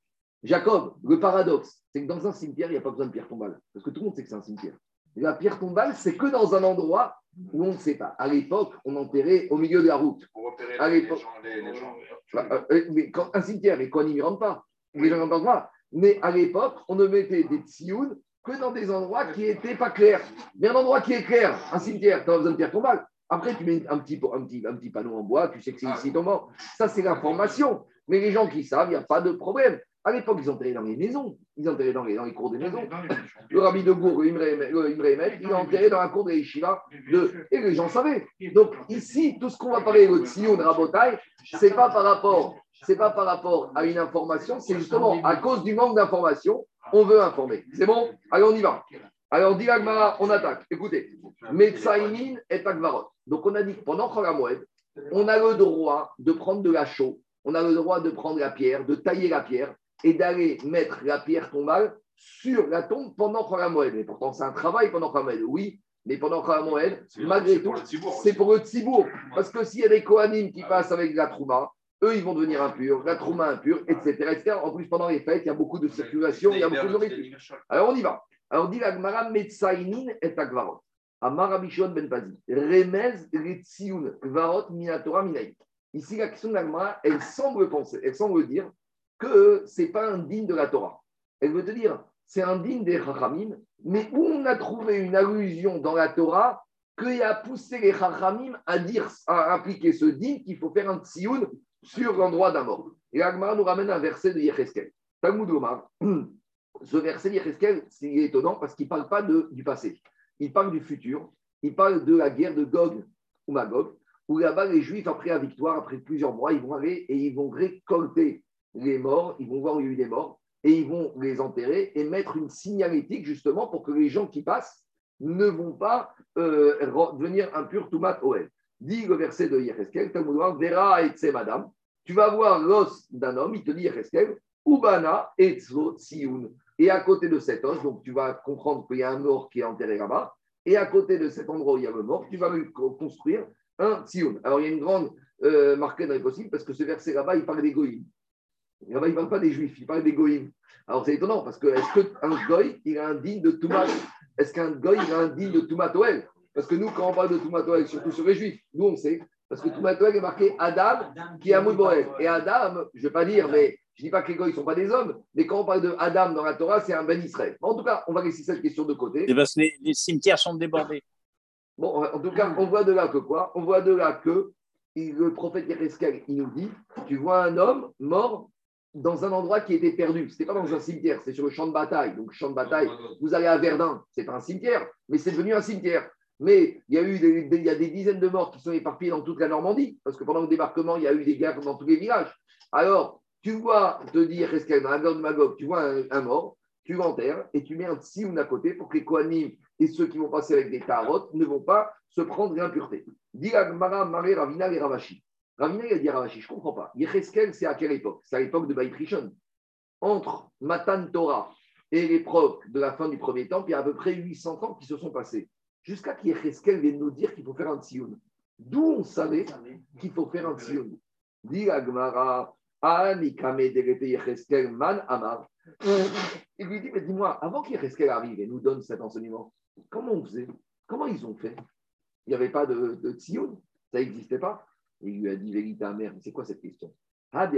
A: Jacob, le paradoxe, c'est que dans un cimetière, il n'y a pas besoin de pierre tombale. Parce que tout le monde sait que c'est un cimetière. La pierre tombale, c'est que dans un endroit où on ne sait pas. À l'époque, on enterrait au milieu de la route.
B: Pour repérer
A: À
B: les, gens, les, les gens.
A: Bah, euh, euh, mais quand, un cimetière, et quoi, n'y rentre pas. Les gens n'entendent pas. Mais à l'époque, on ne mettait des tsioun que dans des endroits qui n'étaient pas clairs. Mais un endroit qui est clair, un cimetière, tu as besoin de pierre tombale. Après, tu mets un petit, un, petit, un petit panneau en bois, tu sais que c'est ici ton mort. Ça, c'est l'information. Mais les gens qui savent, il n'y a pas de problème. À l'époque, ils enterraient dans les maisons. Ils enterraient dans les, dans les cours des maisons. Le rabbi de Bourg, le Imre Emet, il a enterré dans la cour des Yeshiva. De... Et les gens savaient. Donc ici, tout ce qu'on va parler, le Tsion de Rabotai, c'est pas par rapport, c'est pas par rapport à une information, c'est justement à cause du manque d'information, on veut informer. C'est bon Allez, on y va. Alors, dit Agmara, on attaque. Écoutez, Metsaïmin et Akvarot. Donc, on a dit que pendant Cholamoued, on a le droit de prendre de la chaux, on a le droit de prendre la pierre, de tailler la pierre et d'aller mettre la pierre tombale sur la tombe pendant Cholamoued. Mais pourtant, c'est un travail pendant Cholamoued, oui, mais pendant Cholamoued, malgré tout, c'est pour le Tzibour. Parce que s'il y a des Kohanim qui passent avec la Trouma, eux, ils vont devenir impurs, la Trouma impure, etc., etc. En plus, pendant les fêtes, il y a beaucoup de circulation, il y a beaucoup de nourriture. Alors, on y va. Alors, on dit la Gemara Metsaïnin et Agvarot. Amar Abishon Ben Pazi. Remez Retsioun Gvarot Minatora Minaï. Ici, la question de la Gemara, elle semble penser, elle semble dire que ce n'est pas un digne de la Torah. Elle veut te dire, c'est un digne des Chachamim, mais où on a trouvé une allusion dans la Torah qui a poussé les Chachamim à dire, à appliquer ce digne qu'il faut faire un tsioun sur l'endroit d'un mort. Et la Gemara nous ramène un verset de Yecheskel. Talmud Omar. [CLEARS THROAT] Ce verset de Yecheskel, c'est étonnant parce qu'il ne parle pas de, du passé. Il parle du futur. Il parle de la guerre de Gog ou Magog, où là-bas, les Juifs, après la victoire, après plusieurs mois, ils vont aller et ils vont récolter les morts, ils vont voir où il y a eu des morts, et ils vont les enterrer et mettre une signalétique justement pour que les gens qui passent ne vont pas euh, devenir impurs Toumat Oel. Dit le verset de Omar, Vera et Madame, tu vas voir l'os d'un homme, il te dit Yecheskel, Ubana et Tzioun. Et à côté de cet os, donc tu vas comprendre qu'il y a un mort qui est enterré là-bas, et à côté de cet endroit où il y a le mort, tu vas construire un Tsioun. Alors il y a une grande euh, marquée dans les parce que ce verset là-bas, il parle des goïms. Là-bas, il ne parle pas des juifs, il parle des goïms. Alors c'est étonnant parce que est-ce qu'un goï, il a un digne de Toumat? Est-ce qu'un goï, il a un digne de Toumat Oel Parce que nous, quand on parle de Toumat Oel, surtout sur les juifs, nous on sait, parce que Toumat Oel est marqué Adam qui est Amoud Boel. Et Adam, je ne vais pas dire, mais je ne dis pas que les goïs ne sont pas des hommes, mais quand on parle de Adam dans la Torah, c'est un Ben Israël. En tout cas, on va laisser cette question de côté.
E: Et parce que les, les cimetières sont débordés.
A: Bon, en tout cas, on voit de là que quoi? On voit de là que le prophète Yereskel, il nous dit tu vois un homme mort dans un endroit qui était perdu. Ce n'était pas dans un cimetière, c'est sur le champ de bataille. Donc, champ de bataille, vous allez à Verdun, c'est pas un cimetière, mais c'est devenu un cimetière. Mais il y a eu des, des- il y a des dizaines de morts qui sont éparpillés dans toute la Normandie, parce que pendant le débarquement, il y a eu des guerres dans tous les villages. Alors, tu vois, te dire, Yereskel, dans la Gog de Magog, tu vois un, un mort, tu l'enterres et tu mets un tsioun à côté pour que les Kohanim et ceux qui vont passer avec des tarotes ne vont pas se prendre l'impureté. Dit Agmara, Maré, Ravina et Ravashi. Ravina, il a dit à Ravashi, je ne comprends pas. Yecheskel, c'est à quelle époque? C'est à l'époque de Baït entre Matan Torah et l'épreuve de la fin du premier temple, il y a à peu près 800 ans qui se sont passés. Jusqu'à qu'Yecheskel vienne nous dire qu'il faut faire un tsioun. D'où on savait qu'il faut faire un tsioun. Dit Agmara, Man Amar. Il lui dit, mais dis-moi, avant qu'Yecheskel arrive et nous donne cet enseignement, comment on faisait? Comment ils ont fait? Il n'y avait pas de, de tsioun, ça n'existait pas? Il lui a dit, vérité amère, c'est quoi cette question? Ben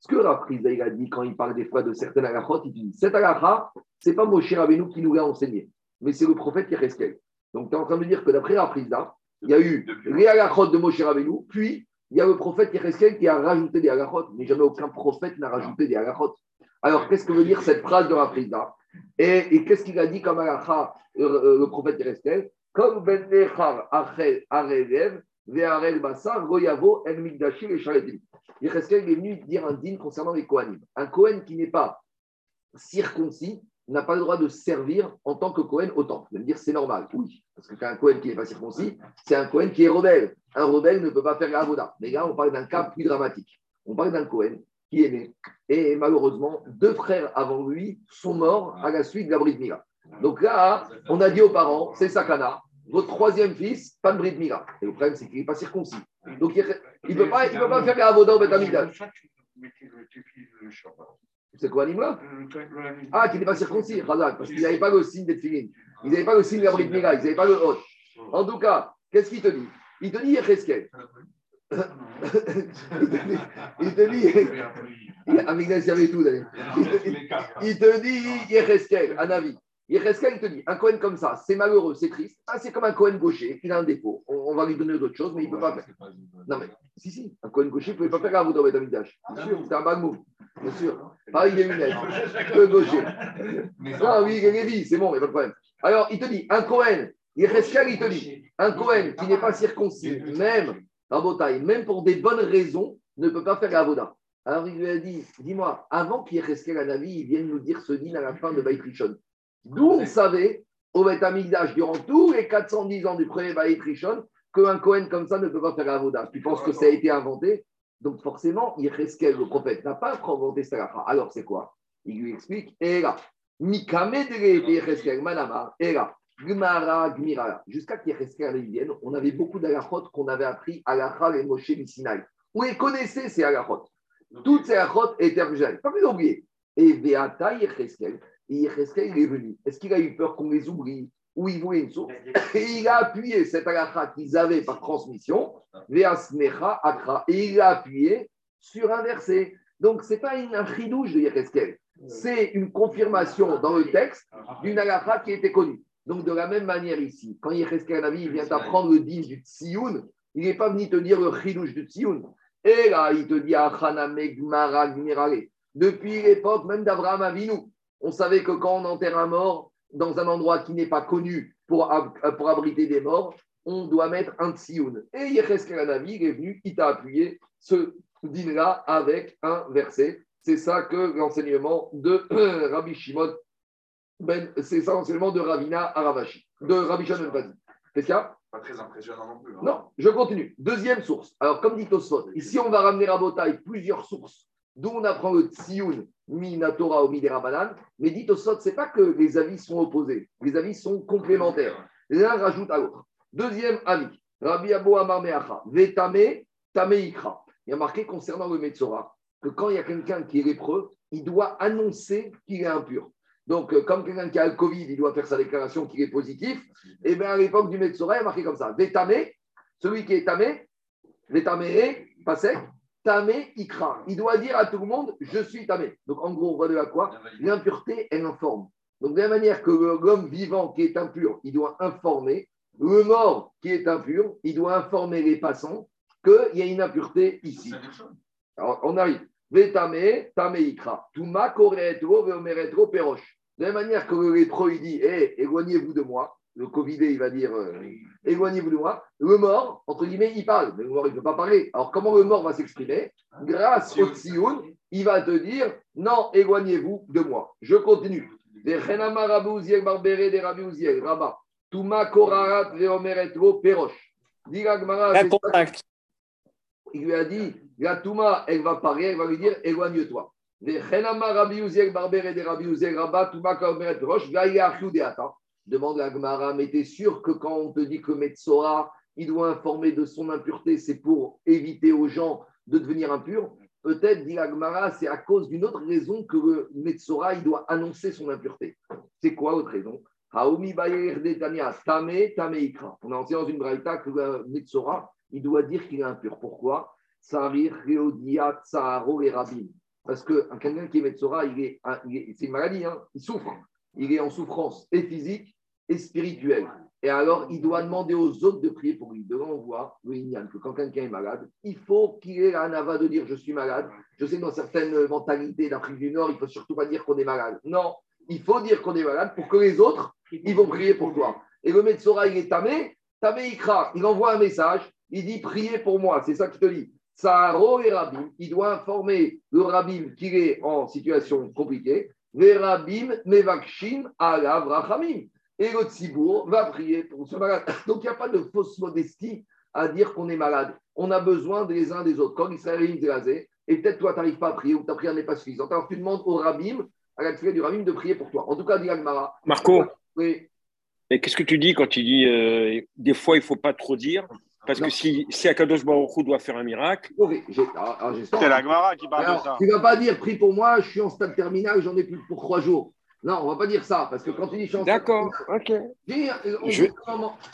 A: ce que Rafrizda il a dit quand il parle des fois de certaines halachot, il dit cette halakha, ce n'est pas Moshe Rabbeinu qui nous l'a enseigné, mais c'est le prophète Yereskel. Donc tu es en train de dire que d'après Rafrizda, il y a eu les halachot de Moshe Rabbeinu, puis il y a le prophète Yereskel qui a rajouté des halachot, mais jamais aucun prophète n'a rajouté des halachot. Alors qu'est-ce que veut dire cette phrase de Rafrizda Et, qu'est-ce qu'il a dit comme halakha euh, le prophète Yereskel comme Ben Nechar Arev, Ve'arel Bassar, Goyavo, El Migdashi, et Shaletim. Il est venu dire un din concernant les Kohanim. Un Kohen qui n'est pas circoncis n'a pas le droit de servir en tant que Kohen au temple. Vous allez me dire, c'est normal. Oui, parce qu'un Kohen qui n'est pas circoncis, c'est un Kohen qui est rebelle. Un rebelle ne peut pas faire la avoda. Mais là, on parle d'un cas plus dramatique. On parle d'un Kohen qui est né. Et malheureusement, deux frères avant lui sont morts à la suite de la Brit Mila. Donc là, on a dit aux parents, c'est sakana, votre troisième fils, pas de bride mira. Et le problème, c'est qu'il n'est pas circoncis. Donc, il ne peut, pas, il peut pas faire la avoda au Betamigdash. C'est quoi l'imla? Ah, qui n'est pas circoncis, parce qu'ils n'avaient pas le signe des filines. Ils n'avaient pas le signe de la bride mira, ils n'avaient pas le hot. En tout cas, qu'est-ce qu'il te dit? Il te dit Yecheskel. Il te dit. Amigdash, il y avait tout d'ailleurs. Il te dit Yecheskel, un avis. Yecheskel, il te dit, un Cohen comme ça, c'est malheureux, c'est triste. Ah, c'est comme un Cohen gaucher, il a un défaut. On, va lui donner d'autres choses, mais il ne peut pas faire. Non, mais si, si, un Cohen gaucher, il ne pouvait pas faire Avodah Betamidash. Bien sûr, c'était un bad move. Bien sûr. Pareil, il est lunettes. [LAUGHS] Le gaucher. Non, oui, il c'est bon, il n'y a pas de problème. Alors, il te dit, un Cohen, Yecheskel, il te dit, un Cohen qui n'est pas circoncis, même, Rabotaï, même pour des bonnes raisons, ne peut pas faire la Avodah. Alors, il lui a dit, dis-moi, avant qu'Yecheskel, à la vie, il vienne nous dire ce din à la fin de Baït D'où on savait, au Beth durant tous les 410 ans du premier Baït Rishon, qu'un Cohen comme ça ne peut pas faire Avoda. Tu penses que ça a été inventé? Donc forcément, Yereskel, le prophète, n'a pas inventé ça. Alors c'est quoi? Il lui explique, et là, Manama, et là, Gmara, Gmira. Jusqu'à vienne, on avait beaucoup d'alachot qu'on avait appris à l'Achal et Moshe Sinai. On les connaissait, ces alachot? Toutes ces alachot étaient Pas plus oublier. Et Beata Yereskel, et il est venu. Est-ce qu'il a eu peur qu'on les oublie? Ou il voulait une source? Et il a appuyé cette halakha qu'ils avaient par transmission, Veasnecha Akra, et il a appuyé sur un verset. Donc, ce n'est pas un chidouche de Yecheskel, c'est une confirmation dans le texte d'une halakha qui était connue. Donc, de la même manière ici, quand Yecheskel Navi vient d'apprendre le din du Tsioun, il n'est pas venu te dire le chidouche du Tsioun. Et là, il te dit Megmara Depuis l'époque même d'Abraham Avinu, on savait que quand on enterre un mort dans un endroit qui n'est pas connu pour, pour abriter des morts, on doit mettre un tsioun. Et Yecheskel Anavi, il est venu, il t'a appuyé ce din-là avec un verset. C'est ça que l'enseignement de [CLEARS THROAT] Rabbi Shimon, ben, c'est ça l'enseignement de Ravina Aravashi, de Rabbi Shimon Ben C'est ça
B: Pas très impressionnant non plus. Hein.
A: Non, je continue. Deuxième source. Alors, comme dit Tosfot, ici on va ramener à Botaï plusieurs sources d'où on apprend le tsioun Minatora ou Midera Mais dit ce n'est pas que les avis sont opposés, les avis sont complémentaires. L'un rajoute à l'autre. Deuxième avis, Rabbi Abo Amar Meacha, Vetame, Tame Ikra. Il y a marqué concernant le Metzora que quand il y a quelqu'un qui est lépreux, il doit annoncer qu'il est impur. Donc, euh, comme quelqu'un qui a le Covid, il doit faire sa déclaration qu'il est positif, et eh bien à l'époque du Metzora, il y a marqué comme ça Vetame, celui qui est tamé, Vetame, pas sec, tamé ikra. Il doit dire à tout le monde, je suis tamé. Donc en gros, on voit de là quoi L'impureté, elle informe. Donc de la manière que l'homme vivant qui est impur, il doit informer, le mort qui est impur, il doit informer les passants qu'il y a une impureté ici. Alors on arrive. Vetame, tamé ikra. Tuma koretro, veomeretro, peroche. De la manière que le lépreux, il dit, eh, éloignez-vous de moi le Covid, il va dire euh, éloignez-vous de moi. Le mort, entre guillemets, il parle, mais le mort, il ne peut pas parler. Alors, comment le mort va s'exprimer? Grâce au Tsioun, il va te dire non, éloignez-vous de moi. Je continue. Des Korarat Peroche. il lui a dit, la Touma, elle va parler, elle va lui dire, éloigne-toi. Demande à Gmara, mais t'es sûr que quand on te dit que Metzora, il doit informer de son impureté, c'est pour éviter aux gens de devenir impurs? Peut-être, dit Agmara, c'est à cause d'une autre raison que Metzora, il doit annoncer son impureté. C'est quoi l'autre raison? Haomi Tame, Tame Ikra. On a enseigné dans une braïta que le Metzora, il doit dire qu'il est impur. Pourquoi? Sarir, Reodiat, Saharo et Rabin. Parce que quelqu'un qui est Metzora, il est, c'est une maladie, hein, il souffre. Il est en souffrance et physique et spirituelle. Et alors, il doit demander aux autres de prier pour lui. Devant, on voit, que quand quelqu'un est malade, il faut qu'il ait un avat de dire je suis malade. Je sais que dans certaines mentalités d'Afrique du Nord, il ne faut surtout pas dire qu'on est malade. Non, il faut dire qu'on est malade pour que les autres, ils vont prier pour toi. Et le Metzora, il est tamé, tamé ikra, il envoie un message, il dit priez pour moi, c'est ça je te dis. Saharo et Rabim, il doit informer le Rabim qu'il est en situation compliquée. Les Rabim mevakshin alav rachamim. Et le Tzibour va prier pour ce malade. [LAUGHS] Donc il n'y a pas de fausse modestie à dire qu'on est malade. On a besoin des uns des autres. Quand Israël est et peut-être toi, tu n'arrives pas à prier ou ta prière n'est pas suffisante. Alors tu demandes au Rabim, à la du Rabim, de prier pour toi. En tout cas, dit Agmara.
D: Marco,
A: oui.
D: mais qu'est-ce que tu dis quand tu dis euh, des fois il ne faut pas trop dire? Parce que si, si Akadosh Baruch doit faire un miracle.
A: Ah, ah,
F: c'est la Gemara qui parle de ça.
A: Tu ne vas pas dire prie pour moi, je suis en stade terminal, j'en ai plus pour trois jours. Non, on ne va pas dire ça, parce que quand tu dis
D: je D'accord, ok.
A: on, dit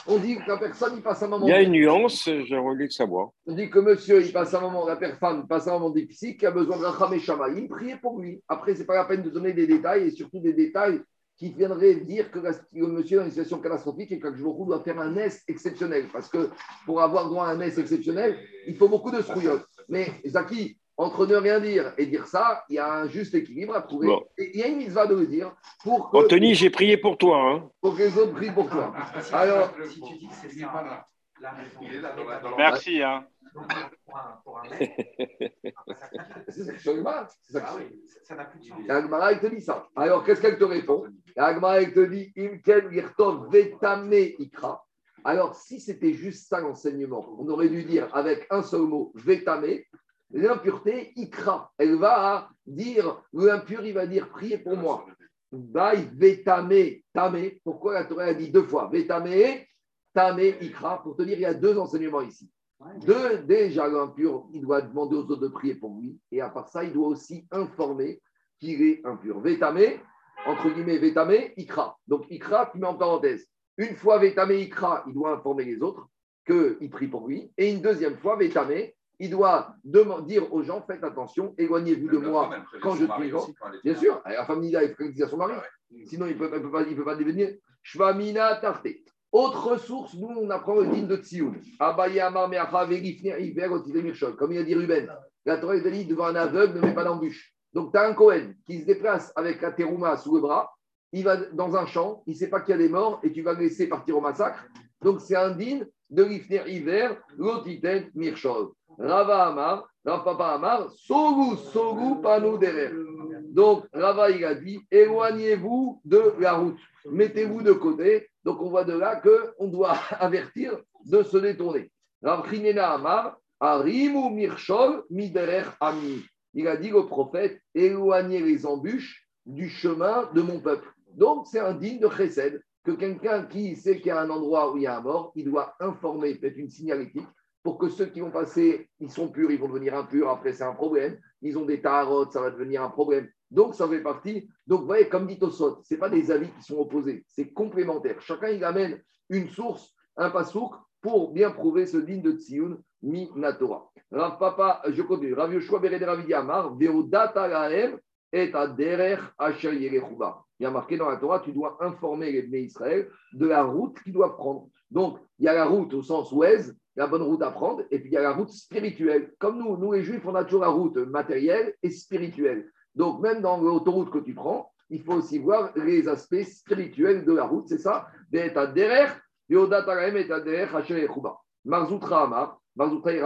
A: on, dit que la personne, il passe un moment.
D: Il y a une nuance, j'ai envie de savoir.
A: On dit que monsieur, il passe un moment, la personne passe un moment difficile, qui a besoin de Racham et Shamaïm, priez pour lui. Après, ce n'est pas la peine de donner des détails, et surtout des détails qui viendraient dire que le monsieur est dans une situation catastrophique et que Jvorou doit faire un S exceptionnel. Parce que pour avoir droit à un S exceptionnel, il faut beaucoup de strouillottes. Mais Zaki, entre ne rien dire et dire ça, il y a un juste équilibre à trouver. Et il y a une va de le dire. Pour que,
D: Anthony, j'ai prié pour toi. Hein.
A: Pour que les autres prient pour toi. Alors, [LAUGHS] si tu dis que c'est
F: ça, Merci. Hein.
A: Agmara, [LAUGHS] il te dit ça. Alors, qu'est-ce qu'elle te répond? Agmara, te dit Imken Girtov Vetame Ikra. Alors, si c'était juste ça l'enseignement, on aurait dû dire avec un seul mot Vetame, l'impureté, ikra. Elle va dire, l'impur, il va dire, priez pour moi. Baï, vetame, tame. Pourquoi la Torah a dit deux fois? Vetame, tame, ikra. Pour te dire, il y a deux enseignements ici. Deux, déjà, l'impur, il doit demander aux autres de prier pour lui. Et à part ça, il doit aussi informer qu'il est impur. Vetame, entre guillemets, vetame, ikra. Donc, ikra, tu mets en parenthèse. Une fois vetame, ikra, il doit informer les autres qu'il prie pour lui. Et une deuxième fois, vetame, il doit dire aux gens faites attention, éloignez-vous de moi quand je prie. Bien sûr, la femme Nida, il faut dire à son mari. Sinon, il ne peut, pas, il peut pas devenir Shvamina Tarte. Autre source, nous, on apprend le digne de Tsioun. Comme il a dit Ruben, la Torah est dit devant un aveugle, ne met pas d'embûche. Donc, tu as un Cohen qui se déplace avec la terouma sous le bras, il va dans un champ, il ne sait pas qu'il y a des morts et tu vas le laisser partir au massacre. Donc, c'est un digne de l'Ifner hiver, l'Otiten Mirchol. Rava Amar, Papa Amar, Sogu, Sogu, Panou derrière. Donc, Rava, il a dit éloignez-vous de la route, mettez-vous de côté. Donc, on voit de là qu'on doit [LAUGHS] avertir de se détourner. Rav Amar, Arimu Miderer Ami. Il a dit au prophète éloignez les embûches du chemin de mon peuple. Donc, c'est un digne de Chesed que quelqu'un qui sait qu'il y a un endroit où il y a un mort, il doit informer, peut-être une signalétique, pour que ceux qui vont passer, ils sont purs, ils vont devenir impurs, après c'est un problème. Ils ont des tarots, ça va devenir un problème. Donc ça fait partie. Donc vous voyez, comme dit Tosot, ce pas des avis qui sont opposés, c'est complémentaire. Chacun il amène une source, un pasouk, pour bien prouver ce digne de Tsioun, mi Natora. Rav Papa, je continue. Rav Yoshua Bered Rav Yamar, Lahem, et à Derer Asher Il y a marqué dans la Torah, tu dois informer les Bnei Israël de la route qu'ils doivent prendre. Donc, il y a la route au sens ouest, la bonne route à prendre, et puis il y a la route spirituelle. Comme nous, nous les juifs, on a toujours la route matérielle et spirituelle. Donc même dans l'autoroute que tu prends, il faut aussi voir les aspects spirituels de la route, c'est ça? Marzoutra Amar, Marzoutra il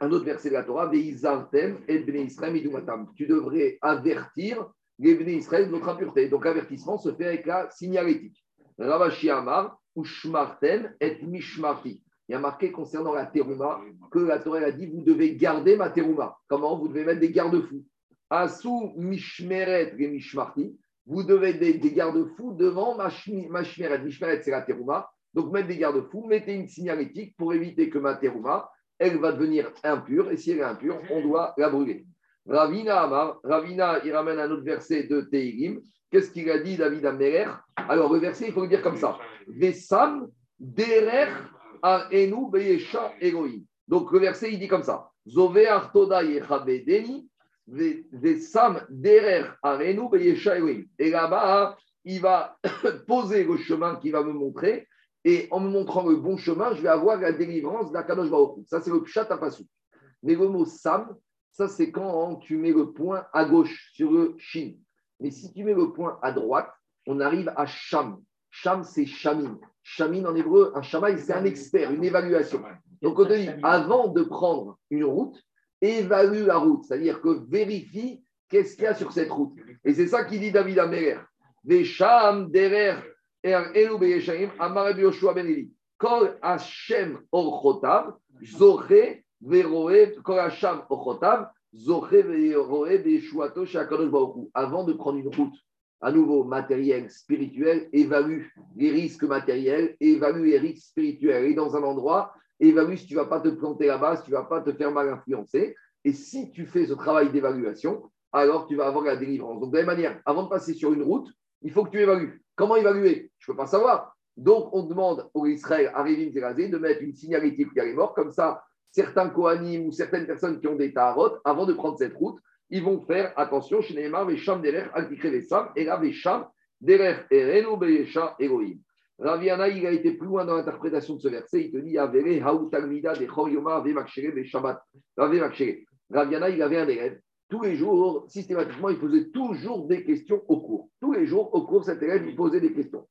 A: un autre verset de la Torah, Tu devrais avertir les Bnei Israël de notre impureté. Donc l'avertissement se fait avec la signalétique. Ravashi Amar, Ushmarten et Mishmarti. il y a marqué concernant la terouma que la Torah a dit vous devez garder ma terouma. Comment? Vous devez mettre des garde-fous. Asou mishmeret et. Vous devez des, des garde-fous devant ma, shmi- ma shmeret. Mishmeret, c'est la terouma. Donc, mettre des garde-fous, mettez une signalétique pour éviter que ma terouma, elle va devenir impure. Et si elle est impure, on doit la brûler. Ravina Ravina, il ramène un autre verset de Teirim. Qu'est-ce qu'il a dit, David Améler Alors, le verset, il faut le dire comme ça. Vesam derer a enu beyesha. Donc, le verset, il dit comme ça. Zove artoda yechabedeni, Et là-bas, il va [COUGHS] poser le chemin qu'il va me montrer. Et en me montrant le bon chemin, je vais avoir la délivrance d'Akadosh Baruch. Ça, c'est le pshat. Mais le mot sam, ça, c'est quand tu mets le point à gauche sur le shin. Mais si tu mets le point à droite, on arrive à sham. Sham, c'est shamin. Shamin en hébreu, un shamaï, c'est un expert, une évaluation. Donc, on te dit, avant de prendre une route, évalue la route, c'est-à-dire que vérifie qu'est-ce qu'il y a sur cette route. Et c'est ça qu'il dit David Améler. Vesham derer er elu beyeshaim amar Yoshua ben Eli. Kol Hashem orchotav, zoche veroe, kol Hashem orchotav, zoche veroe beshuato shakadosh baruch Hu. Avant de prendre une route, à nouveau matériel, spirituel, évalue les risques matériels, évalue les risques spirituels. Et dans un endroit, évalue si tu ne vas pas te planter là-bas, tu ne vas pas te faire mal influencer. Et si tu fais ce travail d'évaluation, alors tu vas avoir la délivrance. Donc, de la même manière, avant de passer sur une route, il faut que tu évalues. Comment évaluer? Je ne peux pas savoir. Donc, on demande au Israël, à Révin Zerazé, de mettre une signalétique qui est mort. Comme ça, certains Kohanim ou certaines personnes qui ont des Taharot, avant de prendre cette route, ils vont faire attention chez Neymar, Vesham Derer, Altikre Vesam, et là, Vesham Derer, Ereno Beyesha. Raviana, il a été plus loin dans l'interprétation de ce verset. Il te dit Avere, Haou Talmida, de Choryoma, Ave Makshire, Ve Shabbat. Ave Makshire. Raviana, il avait un élève. Tous les jours, systématiquement, il posait toujours des questions au cours. Tous les jours, au cours, cet élève, il posait des questions.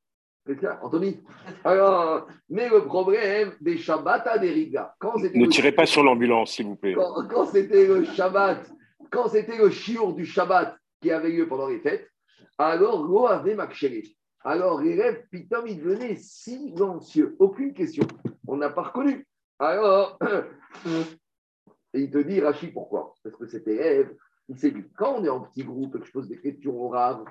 A: C'est clair, Anthony? Alors, mais le problème des Shabbats des Riga, quand
D: Ne tirez pas sur l'ambulance, s'il vous plaît.
A: quand, quand c'était le Shabbat, quand c'était le chiour du Shabbat qui avait lieu pendant les fêtes, alors avait makshéré. Alors l'élève, pitom, il devenait silencieux. Aucune question. On n'a pas reconnu. Alors, et [CLEARS THROAT] il te dit, Rachid, pourquoi? Parce que cet élève, il s'est dit, quand on est en petit groupe et que je pose des questions au Rav,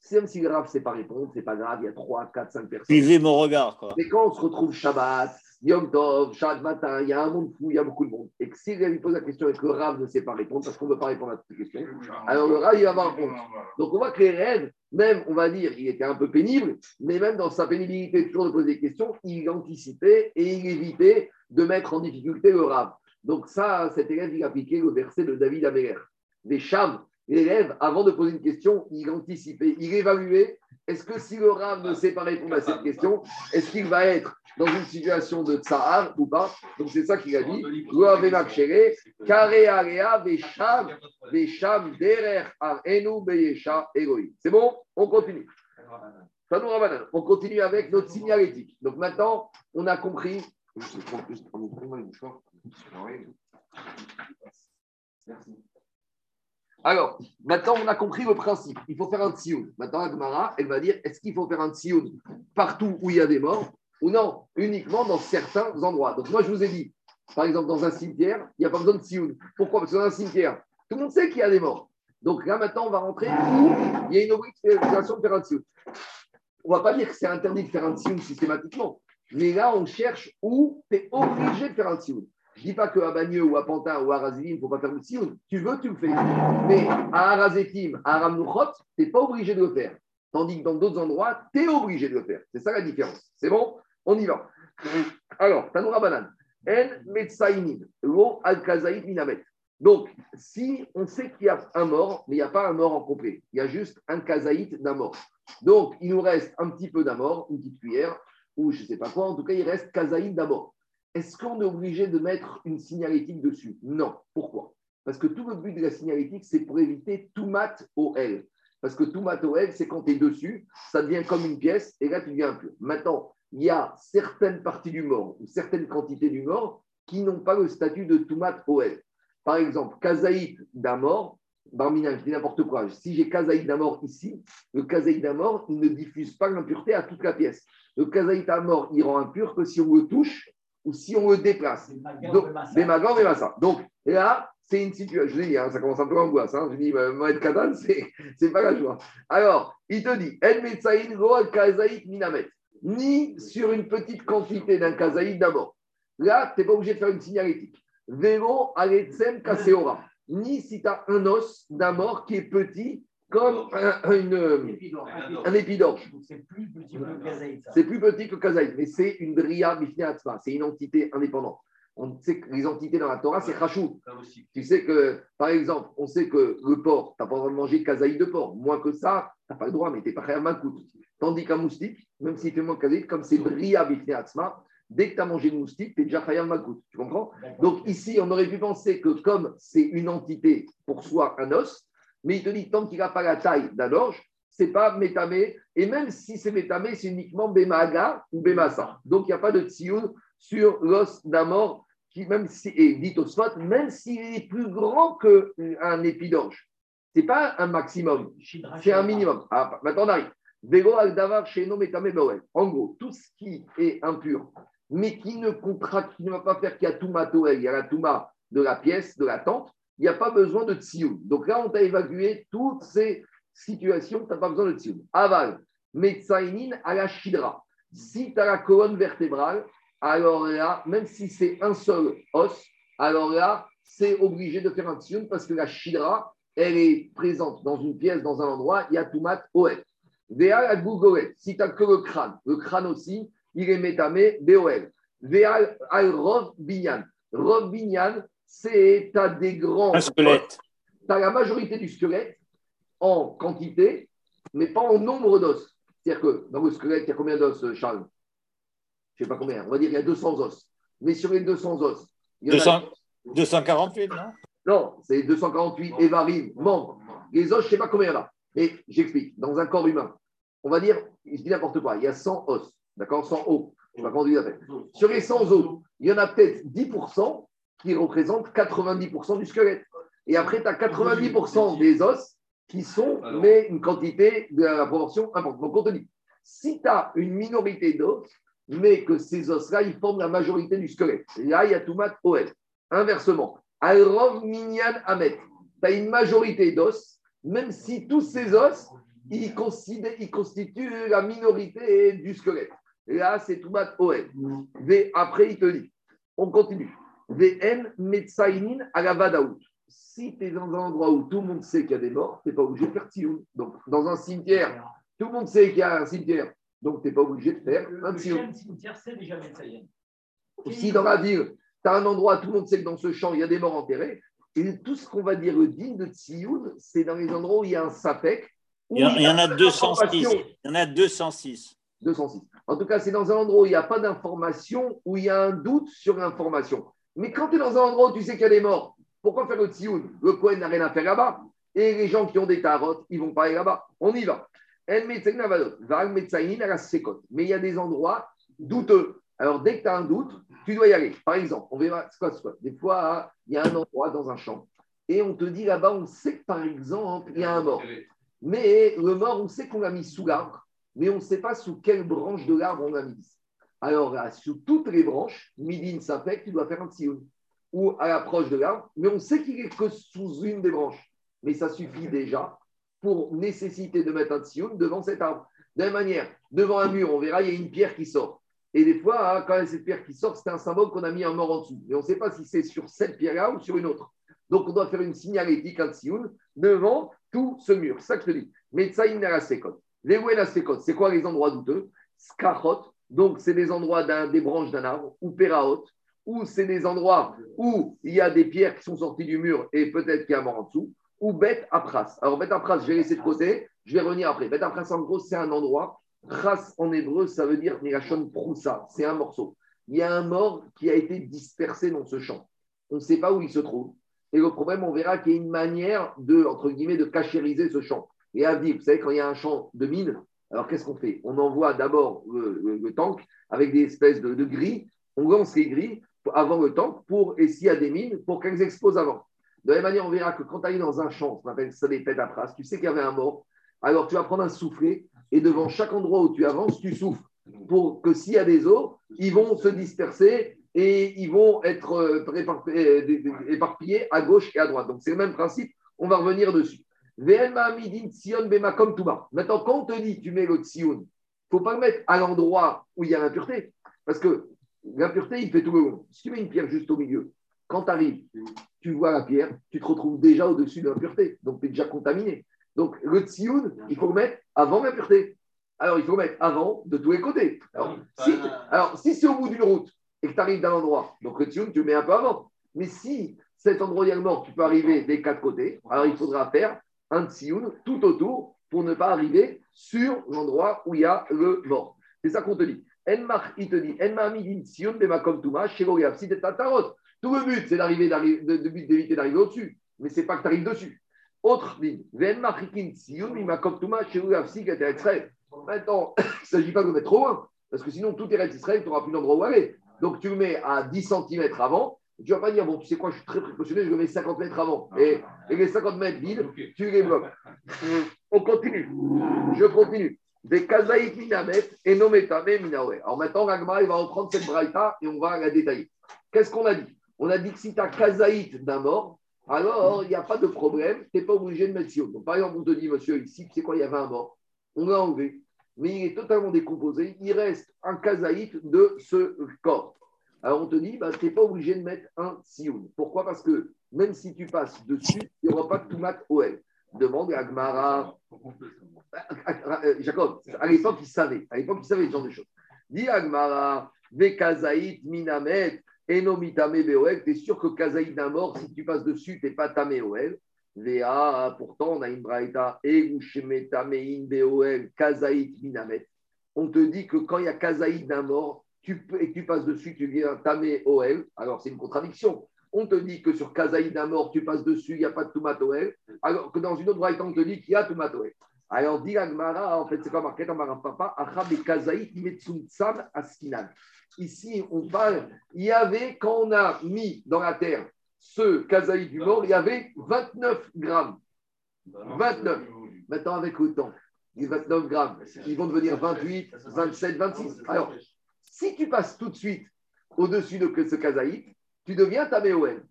A: c'est même si le Rav ne sait pas répondre, c'est pas grave, il y a 3, 4, 5 personnes.
E: Suivez mon regard, quoi.
A: Mais quand on se retrouve Shabbat, Yom Tov, Shabbat matin, il y a un monde fou, il y a beaucoup de monde. Et que si lui pose la question et que le Rav ne sait pas répondre, parce qu'on ne veut pas répondre à toutes les questions, alors le Rav, il va avoir honte. Donc on voit que les rêves, même, on va dire, il était un peu pénible, mais même dans sa pénibilité, toujours de poser des questions, il anticipait et il évitait de mettre en difficulté le Rav. Donc ça, cet élève, il appliquait le verset de David Améler. Les Cham, l'élève, avant de poser une question, il anticipait, il évaluait, est-ce que si le Rav ne sait pas répondre à cette question, est-ce qu'il va être dans une situation de tsahar ou pas? Donc c'est ça qu'il a dit. C'est bon? On continue. On continue avec notre signalétique. Donc maintenant, on a compris. Merci. Alors, maintenant, on a compris le principe. Il faut faire un tsioun. Maintenant, Agmara, elle va dire est-ce qu'il faut faire un tsioun partout où il y a des morts ou non? Uniquement dans certains endroits. Donc, moi, je vous ai dit, par exemple, dans un cimetière, il n'y a pas besoin de tsioun. Pourquoi? Parce que dans un cimetière, tout le monde sait qu'il y a des morts. Donc là, maintenant, on va rentrer où il y a une obligation de faire un tsioun. On ne va pas dire que c'est interdit de faire un tsioun systématiquement. Mais là, on cherche où tu es obligé de faire un tsioun. Je ne dis pas qu'à Bagneux ou à Pantin ou à Razivim, il ne faut pas faire. Tu veux, tu le fais. Mais à Arazetim, à Aramnuchot, tu n'es pas obligé de le faire. Tandis que dans d'autres endroits, tu es obligé de le faire. C'est ça la différence. C'est bon? On y va. Alors, Tanoura Banan. En Metsaïnin, Lo al Minamet. Donc, si on sait qu'il y a un mort, mais il n'y a pas un mort en complet, il y a juste un kazaït d'un mort. Donc, il nous reste un petit peu d'un mort, une petite cuillère, ou je ne sais pas quoi, en tout cas, il reste kazaït d'un mort. Est-ce qu'on est obligé de mettre une signalétique dessus? Non. Pourquoi? Parce que tout le but de la signalétique, c'est pour éviter tout mat au L. Parce que tout mat au L, c'est quand tu es dessus, ça devient comme une pièce, et là, tu deviens impur. Maintenant, il y a certaines parties du mort, ou certaines quantités du mort, qui n'ont pas le statut de tout mat au L. Par exemple, kazaït d'un mort, Barmina, je dis n'importe quoi. Si j'ai kazaït d'un mort ici, le kazaït d'un mort, il ne diffuse pas l'impureté à toute la pièce. Le kazaït d'un mort, il rend impur que si on le touche, ou si on le déplace. Donc, des magas, des. Donc là, c'est une situation. Je dis, hein, ça commence un peu angoisse. Hein. Je dis, bah, Mohamed Kadan, [LAUGHS] c'est c'est pas la joie. Alors, il te dit, El Metsaïn Go al Kazaït Minamet. Ni sur une petite quantité d'un kazaït d'abord. Là, tu n'es pas obligé de faire une signalétique. Vélo aletsem kaseora. Ni si tu as un os d'un mort qui est petit comme un, une, un épidorge.
G: C'est plus petit que ça.
A: C'est plus petit que mais c'est une bria bifneatzma, c'est une entité indépendante. On sait que les entités dans la Torah, c'est chachou. Tu sais que, par exemple, on sait que le porc, tu n'as pas le droit de manger kazaït de porc. Moins que ça, tu n'as pas le droit, mais tu n'es pas à makout. Tandis qu'un moustique, même s'il fait moins de kazaït, comme c'est bria bifneatzma, dès que tu as mangé le moustique, tu es déjà khayam makout. Tu comprends? Donc ici, on aurait pu penser que comme c'est une entité pour soi, un os, mais il te dit tant qu'il n'a pas la taille d'un orge, c'est pas métamé. Et même si c'est métamé, c'est uniquement bémaga ou bémassa. Donc il n'y a pas de tsioun sur l'os d'un mort, qui même si, et dit au spot, même s'il est plus grand qu'un épidorge. C'est pas un maximum, c'est un minimum. Ah, maintenant on arrive. En gros, tout ce qui est impur, mais qui ne contracte, qui ne va pas faire qu'il y a touma toel, il y a la touma de la pièce, de la tente, il n'y a pas besoin de tsioun. Donc là, on t'a évacué toutes ces situations, tu n'as pas besoin de tsioun. Aval, metsainin à la shidra. Si tu as la colonne vertébrale, alors là, même si c'est un seul os, alors là, c'est obligé de faire un tsioun parce que la shidra, elle est présente dans une pièce, dans un endroit, il y a toumat oet. Véal al gougoet, si tu n'as que le crâne, le crâne aussi, il est métamé BOL. Véal al rov binyan. Rov binyan, c'est tu as des grands.
E: Un squelette.
A: Tu as la majorité du squelette en quantité, mais pas en nombre d'os. C'est-à-dire que dans le squelette, il y a combien d'os, Charles? Je ne sais pas combien. On va dire qu'il y a 200 os. Mais sur les 200 os, il y en a-
E: 200 248, non?
A: Non, c'est 248 évarim, membres. Les os, je ne sais pas combien il y en a. Mais j'explique. Dans un corps humain, on va dire, je dis n'importe quoi, il y a 100 os, d'accord? 100 os. Je ne sais pas comment on dit ça. Sur les 100 os, il y en a peut-être 10% qui représentent 90% du squelette. Et après, tu as 90% des os qui sont, mais une quantité de la proportion importante. Donc, on te dit, si tu as une minorité d'os, mais que ces os-là, ils forment la majorité du squelette. Là, il y a Toumat OL. Inversement, Alrov Minyan Amet, tu as une majorité d'os, même si tous ces os, ils ils constituent la minorité du squelette. Là, c'est Toumat OL. V- Après, il te dit, on continue. VN Metsainin à la Vadaout. Si tu es dans un endroit où tout le monde sait qu'il y a des morts, tu n'es pas obligé de faire tioun. Donc, dans un cimetière, tout le monde sait qu'il y a un cimetière. Donc, tu n'es pas obligé de faire un
G: Le cimetière, c'est déjà Metsayen.
A: Si dans la ville, tu as un endroit, tout le monde sait que dans ce champ, il y a des morts enterrés, et tout ce qu'on va dire digne de Tsioun, c'est dans les endroits où il y a un sapek.
E: il y, en, il y en a
A: pas
E: 206.
A: d'information.
E: Il y en a 206.
A: 206. En tout cas, c'est dans un endroit où il n'y a pas d'information, où il y a un doute sur l'information. Mais quand tu es dans un endroit où tu sais qu'il y a des morts, pourquoi faire le tsioun Le Kohen n'a rien à faire là-bas. Et les gens qui ont des tarotes, ils vont pas aller là-bas. On y va. Mais il y a des endroits douteux. Alors, dès que tu as un doute, tu dois y aller. Par exemple, on verra, c'est quoi, quoi? Des fois, il y a un endroit dans un champ. Et on te dit là-bas, on sait que par exemple, il y a un mort. Mais le mort, on sait qu'on l'a mis sous l'arbre, mais on ne sait pas sous quelle branche de l'arbre on l'a mis. Alors, sous toutes les branches, Midin Sapek, tu dois faire un tsioun. Ou à l'approche de l'arbre, mais on sait qu'il est que sous une des branches. Mais ça suffit déjà pour nécessiter de mettre un tsioun devant cet arbre. De la même manière, devant un mur, on verra, il y a une pierre qui sort. Et des fois, hein, quand il y a cette pierre qui sort, c'est un symbole qu'on a mis un mort en dessous. Mais on ne sait pas si c'est sur cette pierre-là ou sur une autre. Donc, on doit faire une signalétique, un tsioun, devant tout ce mur. C'est ça que je te dis. Metsaïn la sekot. Les la sekot, c'est quoi les endroits douteux? Skachot, donc c'est des endroits des branches d'un arbre, ou Peraot, ou c'est des endroits où il y a des pierres qui sont sorties du mur et peut-être qu'il y a un mort en dessous, ou Bet Apras. Alors, Bet Apras, je vais laisser de côté, je vais revenir après. Bet Apras, en gros, c'est un endroit. Pras en hébreu, ça veut dire Nirachon Proussa, c'est un morceau. Il y a un mort qui a été dispersé dans ce champ. On ne sait pas où il se trouve. Et le problème, on verra qu'il y a une manière de, entre guillemets, de cachériser ce champ. Et à dire, vous savez, quand il y a un champ de mine, alors qu'est-ce qu'on fait? On envoie d'abord le, tank avec des espèces de, grilles. On lance les grilles avant le tank pour, et s'il y a des mines, pour qu'elles explosent avant. De la même manière, on verra que quand tu arrives dans un champ, on appelle ça des pètes à pras, tu sais qu'il y avait un mort, alors tu vas prendre un soufflet et devant chaque endroit où tu avances, tu souffles pour que s'il y a des eaux, ils vont se disperser et ils vont être euh, euh, éparpillés à gauche et à droite. Donc c'est le même principe, on va revenir dessus. Tsion. Maintenant, quand on te dit tu mets le tsion, il ne faut pas le mettre à l'endroit où il y a l'impureté, parce que l'impureté, il fait tout le long. Si tu mets une pierre juste au milieu, quand tu arrives, tu vois la pierre, tu te retrouves déjà au-dessus de l'impureté, donc tu es déjà contaminé. Donc le tsioun, il faut le mettre avant l'impureté. Alors il faut le mettre avant de tous les côtés. Alors, si, alors, si c'est au bout d'une route et que tu arrives d'un endroit, donc le tsioun, tu le mets un peu avant. Mais si cet endroit est mort, tu peux arriver des quatre côtés, alors il faudra faire un tsioun tout autour pour ne pas arriver sur l'endroit où il y a le mort. C'est ça qu'on te dit. Il te dit. Tout le but, c'est d'arriver, d'éviter d'arriver au-dessus. Mais c'est pas que tu arrives dessus. Autre ligne. Maintenant, [COUGHS] il ne s'agit pas de le mettre trop loin, parce que sinon, tout est Israël, tu n'auras plus d'endroit où aller. Donc, tu le mets à 10 cm avant. Tu ne vas pas dire, bon, tu sais quoi, je suis très précautionneux, je le mets 50 mètres avant. Et, et les 50 mètres vides, tu les bloques. [LAUGHS] On continue. Je continue. Des kazaït minamet et nometame minawe. Alors maintenant, Ragma, il va reprendre cette braïta et on va la détailler. Qu'est-ce qu'on a dit? On a dit que si tu as kazaït d'un mort, alors il n'y a pas de problème, tu n'es pas obligé de mettre. Donc, par exemple, on te dit, monsieur, ici, tu sais quoi, il y avait un mort. On l'a enlevé, mais il est totalement décomposé. Il reste un kazaït de ce corps. Alors on te dit, bah, tu n'es pas obligé de mettre un sioun. Pourquoi? Parce que même si tu passes dessus, il n'y aura pas de toumat OL. Demande à Agmara. Jacob, à l'époque, il savait. À l'époque, il savait ce genre de choses. Dis Agmara, Vekazaït, Minamet, Enomitame, Beoel. Tu es sûr que Kazaït d'un mort, si tu passes dessus, tu n'es pas Tamé OL. Véa, pourtant, on a une braïta, Egushemetamein, Beoel, Kazaït, Minamet. On te dit que quand il y a Kazaït d'un mort, et tu passes dessus, tu viens Tamé OL. Alors, c'est une contradiction. On te dit que sur Kazaïd d'un mort, tu passes dessus, il n'y a pas de Toumatoel, alors que dans une autre braïta, on te dit qu'il y a Toumatoel. Alors, dit Agmara, en fait, c'est pas marqué dans Papa, Achab et Kazaïd, Metsuntsam, Askinan. Ici, on parle, il y avait, quand on a mis dans la terre ce Kazaïd du mort, il y avait 29 grammes. 29. Maintenant, avec le temps, les 29 grammes, ils vont devenir 28, 27, 26. Alors, si tu passes tout de suite au-dessus de ce Kazaïd, tu deviens Taméoel.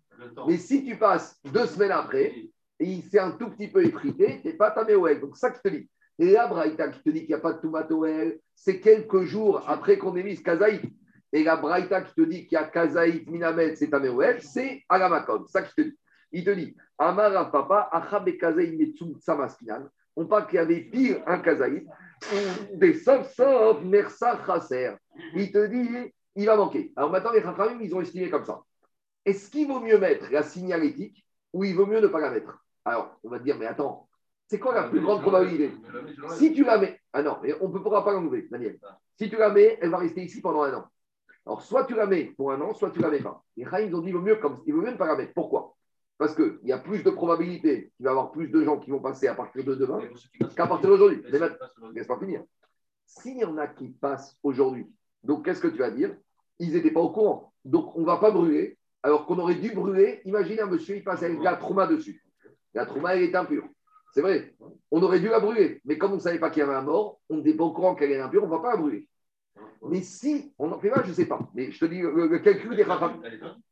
A: Mais si tu passes deux semaines après, et il s'est un tout petit peu effrité, tu n'es pas Taméoel. Donc, ça que je te dis. Et là, Braïta qui te dit qu'il n'y a pas de Toumatoel, c'est quelques jours après qu'on ait mis ce Kazaïd. Et la Braïta qui te dit qu'il y a Kazaïd, Minamet, c'est Taméoel, c'est Alamakom. C'est ça que je te dis. Il te dit Amara Papa, Achab et Kazaïd, Metsum Samaskinan. On parle qu'il y avait pire un Kazaïd, des sauf sauf Mersa. Il te dit, il va manquer. Alors maintenant, les Chachamim, ils ont estimé comme ça. Est-ce qu'il vaut mieux mettre la signalétique ou il vaut mieux ne pas la mettre? Alors, on va te dire, mais attends, c'est quoi la plus grande probabilité Si tu la mets, ah non, mais on ne pourra pas l'enlever, Daniel. Si tu la mets, elle va rester ici pendant un an. Alors, soit tu la mets pour un an, soit tu la mets pas. Les Chachamim, ils ont dit, il vaut mieux comme il vaut mieux ne pas la mettre. Pourquoi? Parce qu'il y a plus de probabilité qu'il va y avoir plus de gens qui vont passer à partir de demain qu'à partir d'aujourd'hui. Laisse pas finir. S'il y en a qui passent aujourd'hui, donc qu'est-ce que tu vas dire? Ils n'étaient pas au courant. Donc on ne va pas brûler, alors qu'on aurait dû brûler. Imagine un monsieur, il passe avec la trauma dessus. La trauma, elle est impure. C'est vrai. On aurait dû la brûler. Mais comme on ne savait pas qu'il y avait un mort, on n'était pas au courant qu'elle est impure, on ne va pas la brûler. Mais si, on en fait pas, je ne sais pas. Mais je te dis, le, calcul des Rachamim,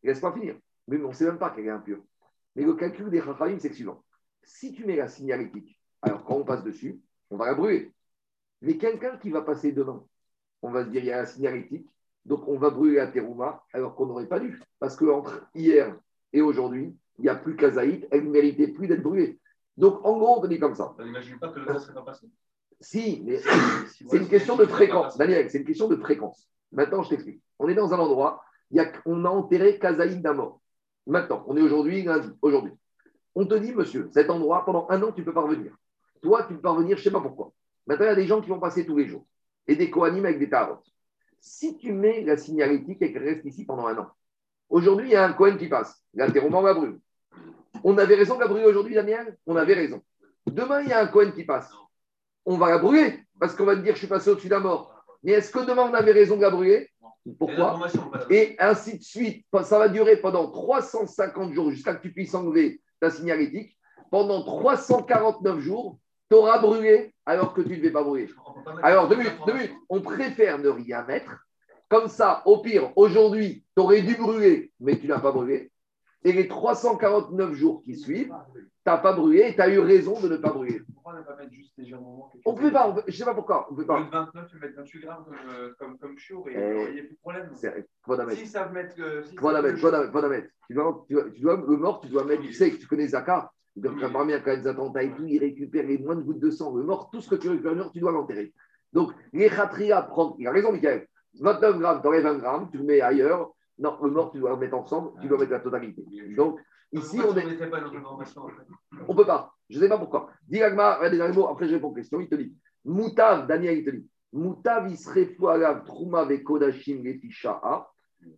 A: laisse pas finir. Mais on ne sait même pas qu'elle est impure. Mais le calcul des Rachamim, c'est le suivant. Si tu mets la signalétique, alors quand on passe dessus, on va la brûler. Mais quelqu'un qui va passer demain, on va se dire, il y a la signalétique, donc on va brûler la terouma, alors qu'on n'aurait pas dû. Parce qu'entre hier et aujourd'hui, il n'y a plus Kazaït, elle ne méritait plus d'être brûlée. Donc en gros, on te dit comme ça.
B: On n'imagine pas que le temps serait pas passé.
A: Si, mais c'est une question de fréquence. Daniel, c'est une question de fréquence. Maintenant, je t'explique. On est dans un endroit, il y a, on a enterré Kazaïd d'un mort. Maintenant, on est aujourd'hui, lundi, aujourd'hui. On te dit, monsieur, cet endroit, pendant un an, tu ne peux pas revenir. Toi, tu peux pas revenir, je ne sais pas pourquoi. Maintenant, il y a des gens qui vont passer tous les jours et des co-animes avec des tarots. Si tu mets la signalétique et qu'elle reste ici pendant un an, aujourd'hui, il y a un Cohen qui passe. L'interrompant va brûler. On avait raison de la brûler aujourd'hui, Daniel? On avait raison. Demain, il y a un Cohen qui passe. On va la brûler parce qu'on va te dire je suis passé au-dessus de la mort. Mais est-ce que demain, on avait raison de la brûler Pourquoi? Et ainsi de suite. Ça va durer pendant 350 jours jusqu'à que tu puisses enlever ta signalétique. Pendant 349 jours, tu auras brûlé alors que tu ne devais pas brûler. Alors, deux minutes, deux minutes. On préfère ne rien mettre Comme ça, au pire, aujourd'hui, tu aurais dû brûler, mais tu n'as pas brûlé. Et les 349 jours qui suivent, tu n'as pas brûlé et tu as eu raison de ne pas brûler.
C: Pourquoi ne pas mettre juste légèrement
A: On ne peut pas, on peut- je ne sais pas pourquoi. On peut pas.
C: lieu de 29, tu mets 28 grammes comme, euh, comme, comme chiour et
A: Euh,
C: il n'y a plus de problème.
A: C'est bon à mettre.
C: Euh,
A: Bon à
C: savent
A: mettre, dois, tu dois, tu dois- le mort, tu dois mettre, tu sais que tu connais Zaka, donc parmi un cas des attentats et tout, il récupère les moins de gouttes de sang. Le mort, tout ce que tu récupères, mort, tu dois l'enterrer. Donc, les khatria prendre, il a raison, Michael. 29 grammes, tu enlèves 20 grammes, tu le mets ailleurs. Non, le mort, tu dois le mettre ensemble, tu dois mettre la totalité. Donc, ici, on est. On peut pas. Je ne sais pas pourquoi. Dis Agma, les mots, après je réponds aux questions. Il te dit Moutav, Daniel, il te dit Moutav, il serait fou alav, Trouma, Vekodashim, Letisha'a.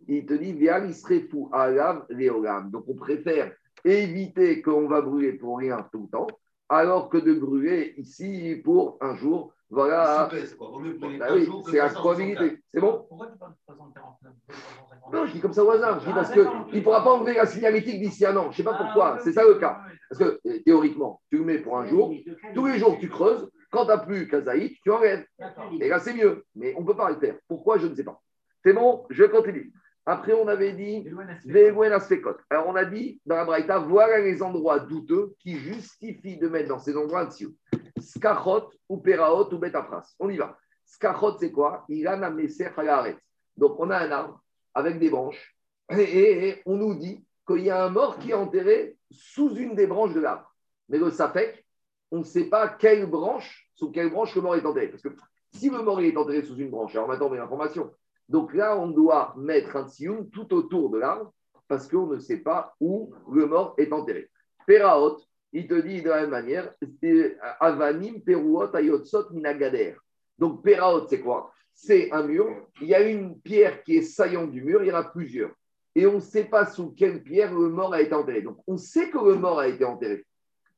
A: Il te dit Vial, il serait fou alav, Léolam. Donc on préfère éviter qu'on va brûler pour rien tout le temps, alors que de brûler ici pour un jour. Voilà.
H: C'est
A: Bah la
H: 364.
A: probabilité. C'est bon
G: Pourquoi tu parles de 349 350?
A: Non, je dis comme ça au hasard. Je dis
G: Ah,
A: parce qu'il ne pourra pas enlever la signalétique d'ici un an. Je ne sais pas
G: Ah,
A: pourquoi. C'est ça le cas. Parce que euh, théoriquement, tu le mets pour un jour. Tous les jours, tu creuses. Quand tu n'as plus Kazaït, tu enlèves. Et là, c'est mieux. Mais on ne peut pas le faire. Pourquoi Je ne sais pas. C'est bon, je continue. Après, on avait dit. Alors, on a dit dans la Braïta, voilà les endroits douteux qui justifient de mettre dans ces endroits sioux. Skachot ou Peraot ou Betapras. On y va. Skachot, c'est quoi? Il a. Donc, on a un arbre avec des branches et, et- et on nous dit qu'il y a un mort qui est enterré sous une des branches de l'arbre. Mais le Safek, on ne sait pas quelle branche, sous quelle branche le mort est enterré. Parce que si le mort est enterré sous une branche, alors maintenant on met l'information. Donc là, on doit mettre un tsioun tout autour de l'arbre parce qu'on ne sait pas où le mort est enterré. Peraot, il te dit de la même manière, c'est Avanim, Peruot, Ayotsot, Minagader. Donc Peraot, c'est quoi? C'est un mur. Il y a une pierre qui est saillante du mur, il y en a plusieurs. Et on ne sait pas sous quelle pierre le mort a été enterré. Donc on sait que le mort a été enterré,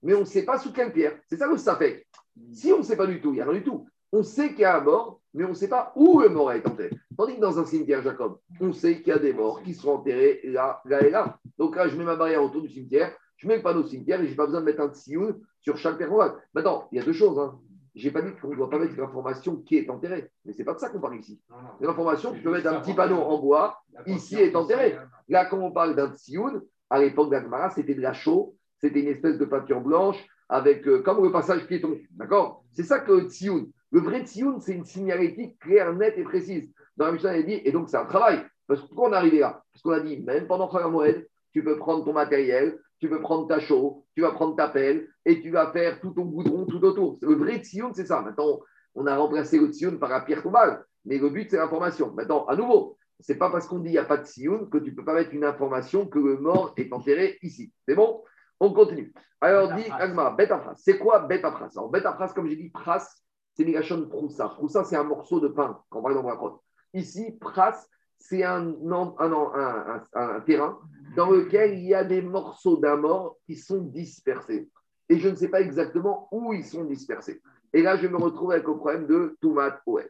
A: mais on ne sait pas sous quelle pierre. C'est ça le safek. Si on ne sait pas du tout, il n'y a rien du tout. On sait qu'il y a un mort, mais on ne sait pas où le mort a été enterré. Tandis que dans un cimetière, Jacob, on sait qu'il y a des morts qui sont enterrés là, là et là. Donc là, je mets ma barrière autour du cimetière, je mets le panneau cimetière et je n'ai pas besoin de mettre un tsioun sur chaque va. Maintenant, il y a deux choses. Hein. Je n'ai pas dit qu'on ne doit pas mettre l'information qui est enterrée. Mais ce n'est pas de ça qu'on parle ici. L'information, tu peux mettre un petit panneau en bois, ici est enterré. Là, quand on parle d'un tsioun, à l'époque d'Agmara, c'était de la chaux, c'était une espèce de peinture blanche, avec, euh, comme le passage piéton. D'accord? C'est ça que le tsioun. Le vrai tsioun, c'est une signalétique claire, nette et précise. Dans la Mishnah, il dit, et donc c'est un travail. Parce que pourquoi on est arrivé là? Parce qu'on a dit, même pendant Chag Moed, tu peux prendre ton matériel, tu peux prendre ta chaux, tu vas prendre ta pelle, et tu vas faire tout ton goudron tout autour. Le vrai tsioun, c'est ça. Maintenant, on a remplacé le tsioun par la pierre tombale. Mais le but, c'est l'information. Maintenant, à nouveau, c'est pas parce qu'on dit il n'y a pas de sioun que tu ne peux pas mettre une information que le mort est enterré ici. C'est bon? On continue. Alors, dit Agma, bête à phrase. C'est quoi bête à phrase Alors, bête à phrase, comme j'ai dit, pras, c'est Migashon Proussa. Proussa, c'est un morceau de pain, quand on parle dans la crotte. Ici, pras, c'est un, un, un, terrain dans lequel il y a des morceaux d'un qui sont dispersés. Et je ne sais pas exactement où ils sont dispersés. Et là, je me retrouve avec le problème de Toumat Oe.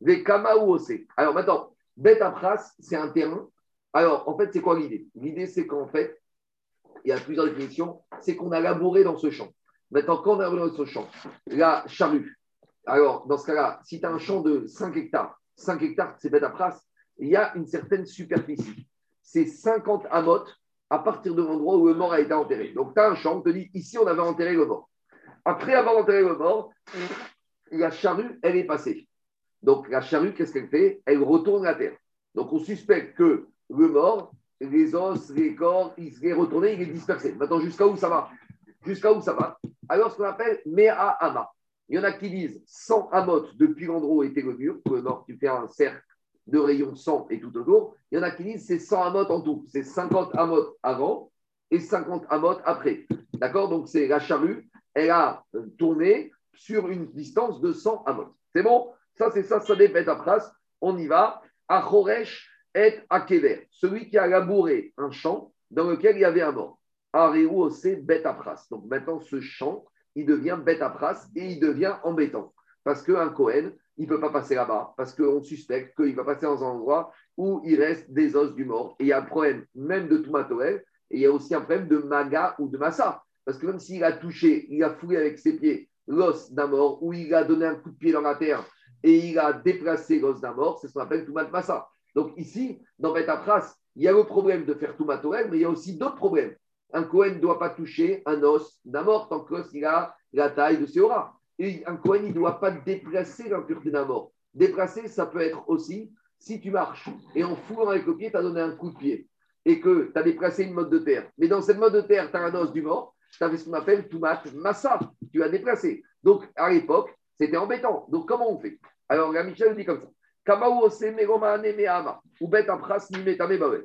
A: Des Kamaou Alors maintenant, bête pras, c'est un terrain. Alors, en fait, c'est quoi l'idée? L'idée, c'est qu'en fait, il y a plusieurs définitions, c'est qu'on a labouré dans ce champ. Maintenant, quand on a labouré dans ce champ, la charrue, alors dans ce cas-là, si tu as un champ de 5 hectares, 5 hectares, c'est bête à pras, il y a une certaine superficie. C'est 50 amotes à partir de l'endroit où le mort a été enterré. Donc, tu as un champ, on te dit, ici, on avait enterré le mort. Après avoir enterré le mort, la charrue, elle est passée. Donc, la charrue, qu'est-ce qu'elle fait? Elle retourne la terre. Donc, on suspecte que le mort, les os, les corps, il est retourné, il est dispersé. Maintenant, jusqu'à où ça va? Jusqu'à où ça va? Alors, ce qu'on appelle Mea Ama. Il y en a qui disent 100 amotes depuis l'endroit où était le mur. Le mort, tu fais un cercle de rayon 100 et tout autour. Il y en a qui disent c'est 100 amotes en tout. C'est 50 amotes avant et 50 amotes après. D'accord? Donc, c'est la charrue. Elle a tourné sur une distance de 100 amotes. C'est bon? Ça, c'est ça, ça dépend à. On y va. Achoresh et Akever. Celui qui a labouré un champ dans lequel il y avait un mort. Areu c'est bête à. Donc maintenant, ce champ, il devient bête à pras et il devient embêtant. Parce qu'un Cohen, il ne peut pas passer là-bas, parce qu'on suspecte qu'il va passer dans un endroit où il reste des os du mort. Et il y a un problème même de Toumatoel, et il y a aussi un problème de Maga ou de Massa. Parce que même s'il a touché, il a foulé avec ses pieds l'os d'un mort, ou il a donné un coup de pied dans la terre et il a déplacé l'os d'un mort, c'est ce qu'on appelle Toumat Massa. Donc ici, dans Betapras, il y a le problème de faire tout matorel, mais il y a aussi d'autres problèmes. Un Cohen ne doit pas toucher un os d'un mort tant que l'os il a la taille de Séora. Et un Cohen, ne doit pas déplacer l'impureté d'un mort. Déplacer, ça peut être aussi si tu marches et en foulant avec le pied, tu as donné un coup de pied et que tu as déplacé une mode de terre. Mais dans cette mode de terre, tu as un os du mort, tu as fait ce qu'on appelle Toumat Massa, tu as déplacé. Donc à l'époque, c'était embêtant. Donc comment on fait? Alors la Michel dit comme ça.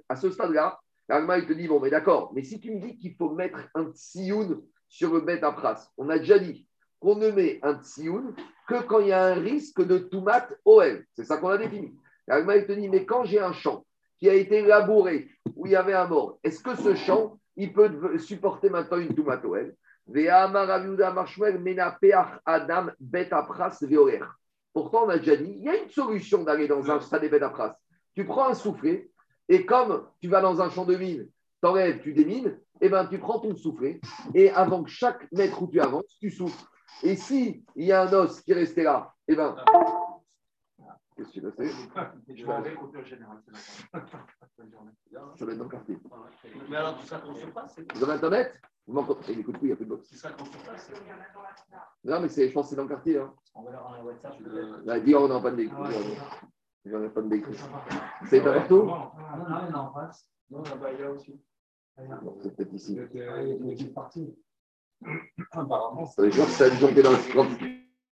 A: À ce stade-là, l'Allemagne il te dit bon, mais d'accord, mais si tu me dis qu'il faut mettre un tsioun sur le bet pras, on a déjà dit qu'on ne met un tsioun que quand il y a un risque de toumat OL. C'est ça qu'on a défini. L'Allemagne il te dit mais quand j'ai un champ qui a été labouré où il y avait un mort, est-ce que ce champ il peut supporter maintenant une toumat OL Adam Pourtant, on a déjà dit, il y a une solution d'aller dans un stade de pras. Tu prends un soufflet, et comme tu vas dans un champ de mine, tu enlèves, tu démines, et ben tu prends ton soufflet, et avant que chaque mètre où tu avances, tu souffles. Et si il y a un os qui est resté là, et ben. Qu'est-ce qui s'est passé
G: Je vais avec au général. [LAUGHS]
A: Ça va être dans le quartier.
G: Mais alors, tout ça qu'on se passe,
A: Vous avez Internet? Vous m'entendez? Écoute, il n'y a plus de box.
G: c'est ça qu'on se passe.
A: Non, mais c'est- je pense que c'est dans le quartier. Hein.
G: On va leur envoyer WhatsApp.
A: Là, dis, on n'a pas de d'écoute.
G: Ah
A: Il n'y en a pas de d'écoute. C'est pas partout
G: Non, non, il y en a en face. Non, là-bas, il y a aussi.
A: C'est peut-être ici.
G: Il y a une équipe partie. [COUGHS]
C: Apparemment,
A: dire que c'est une journée dans le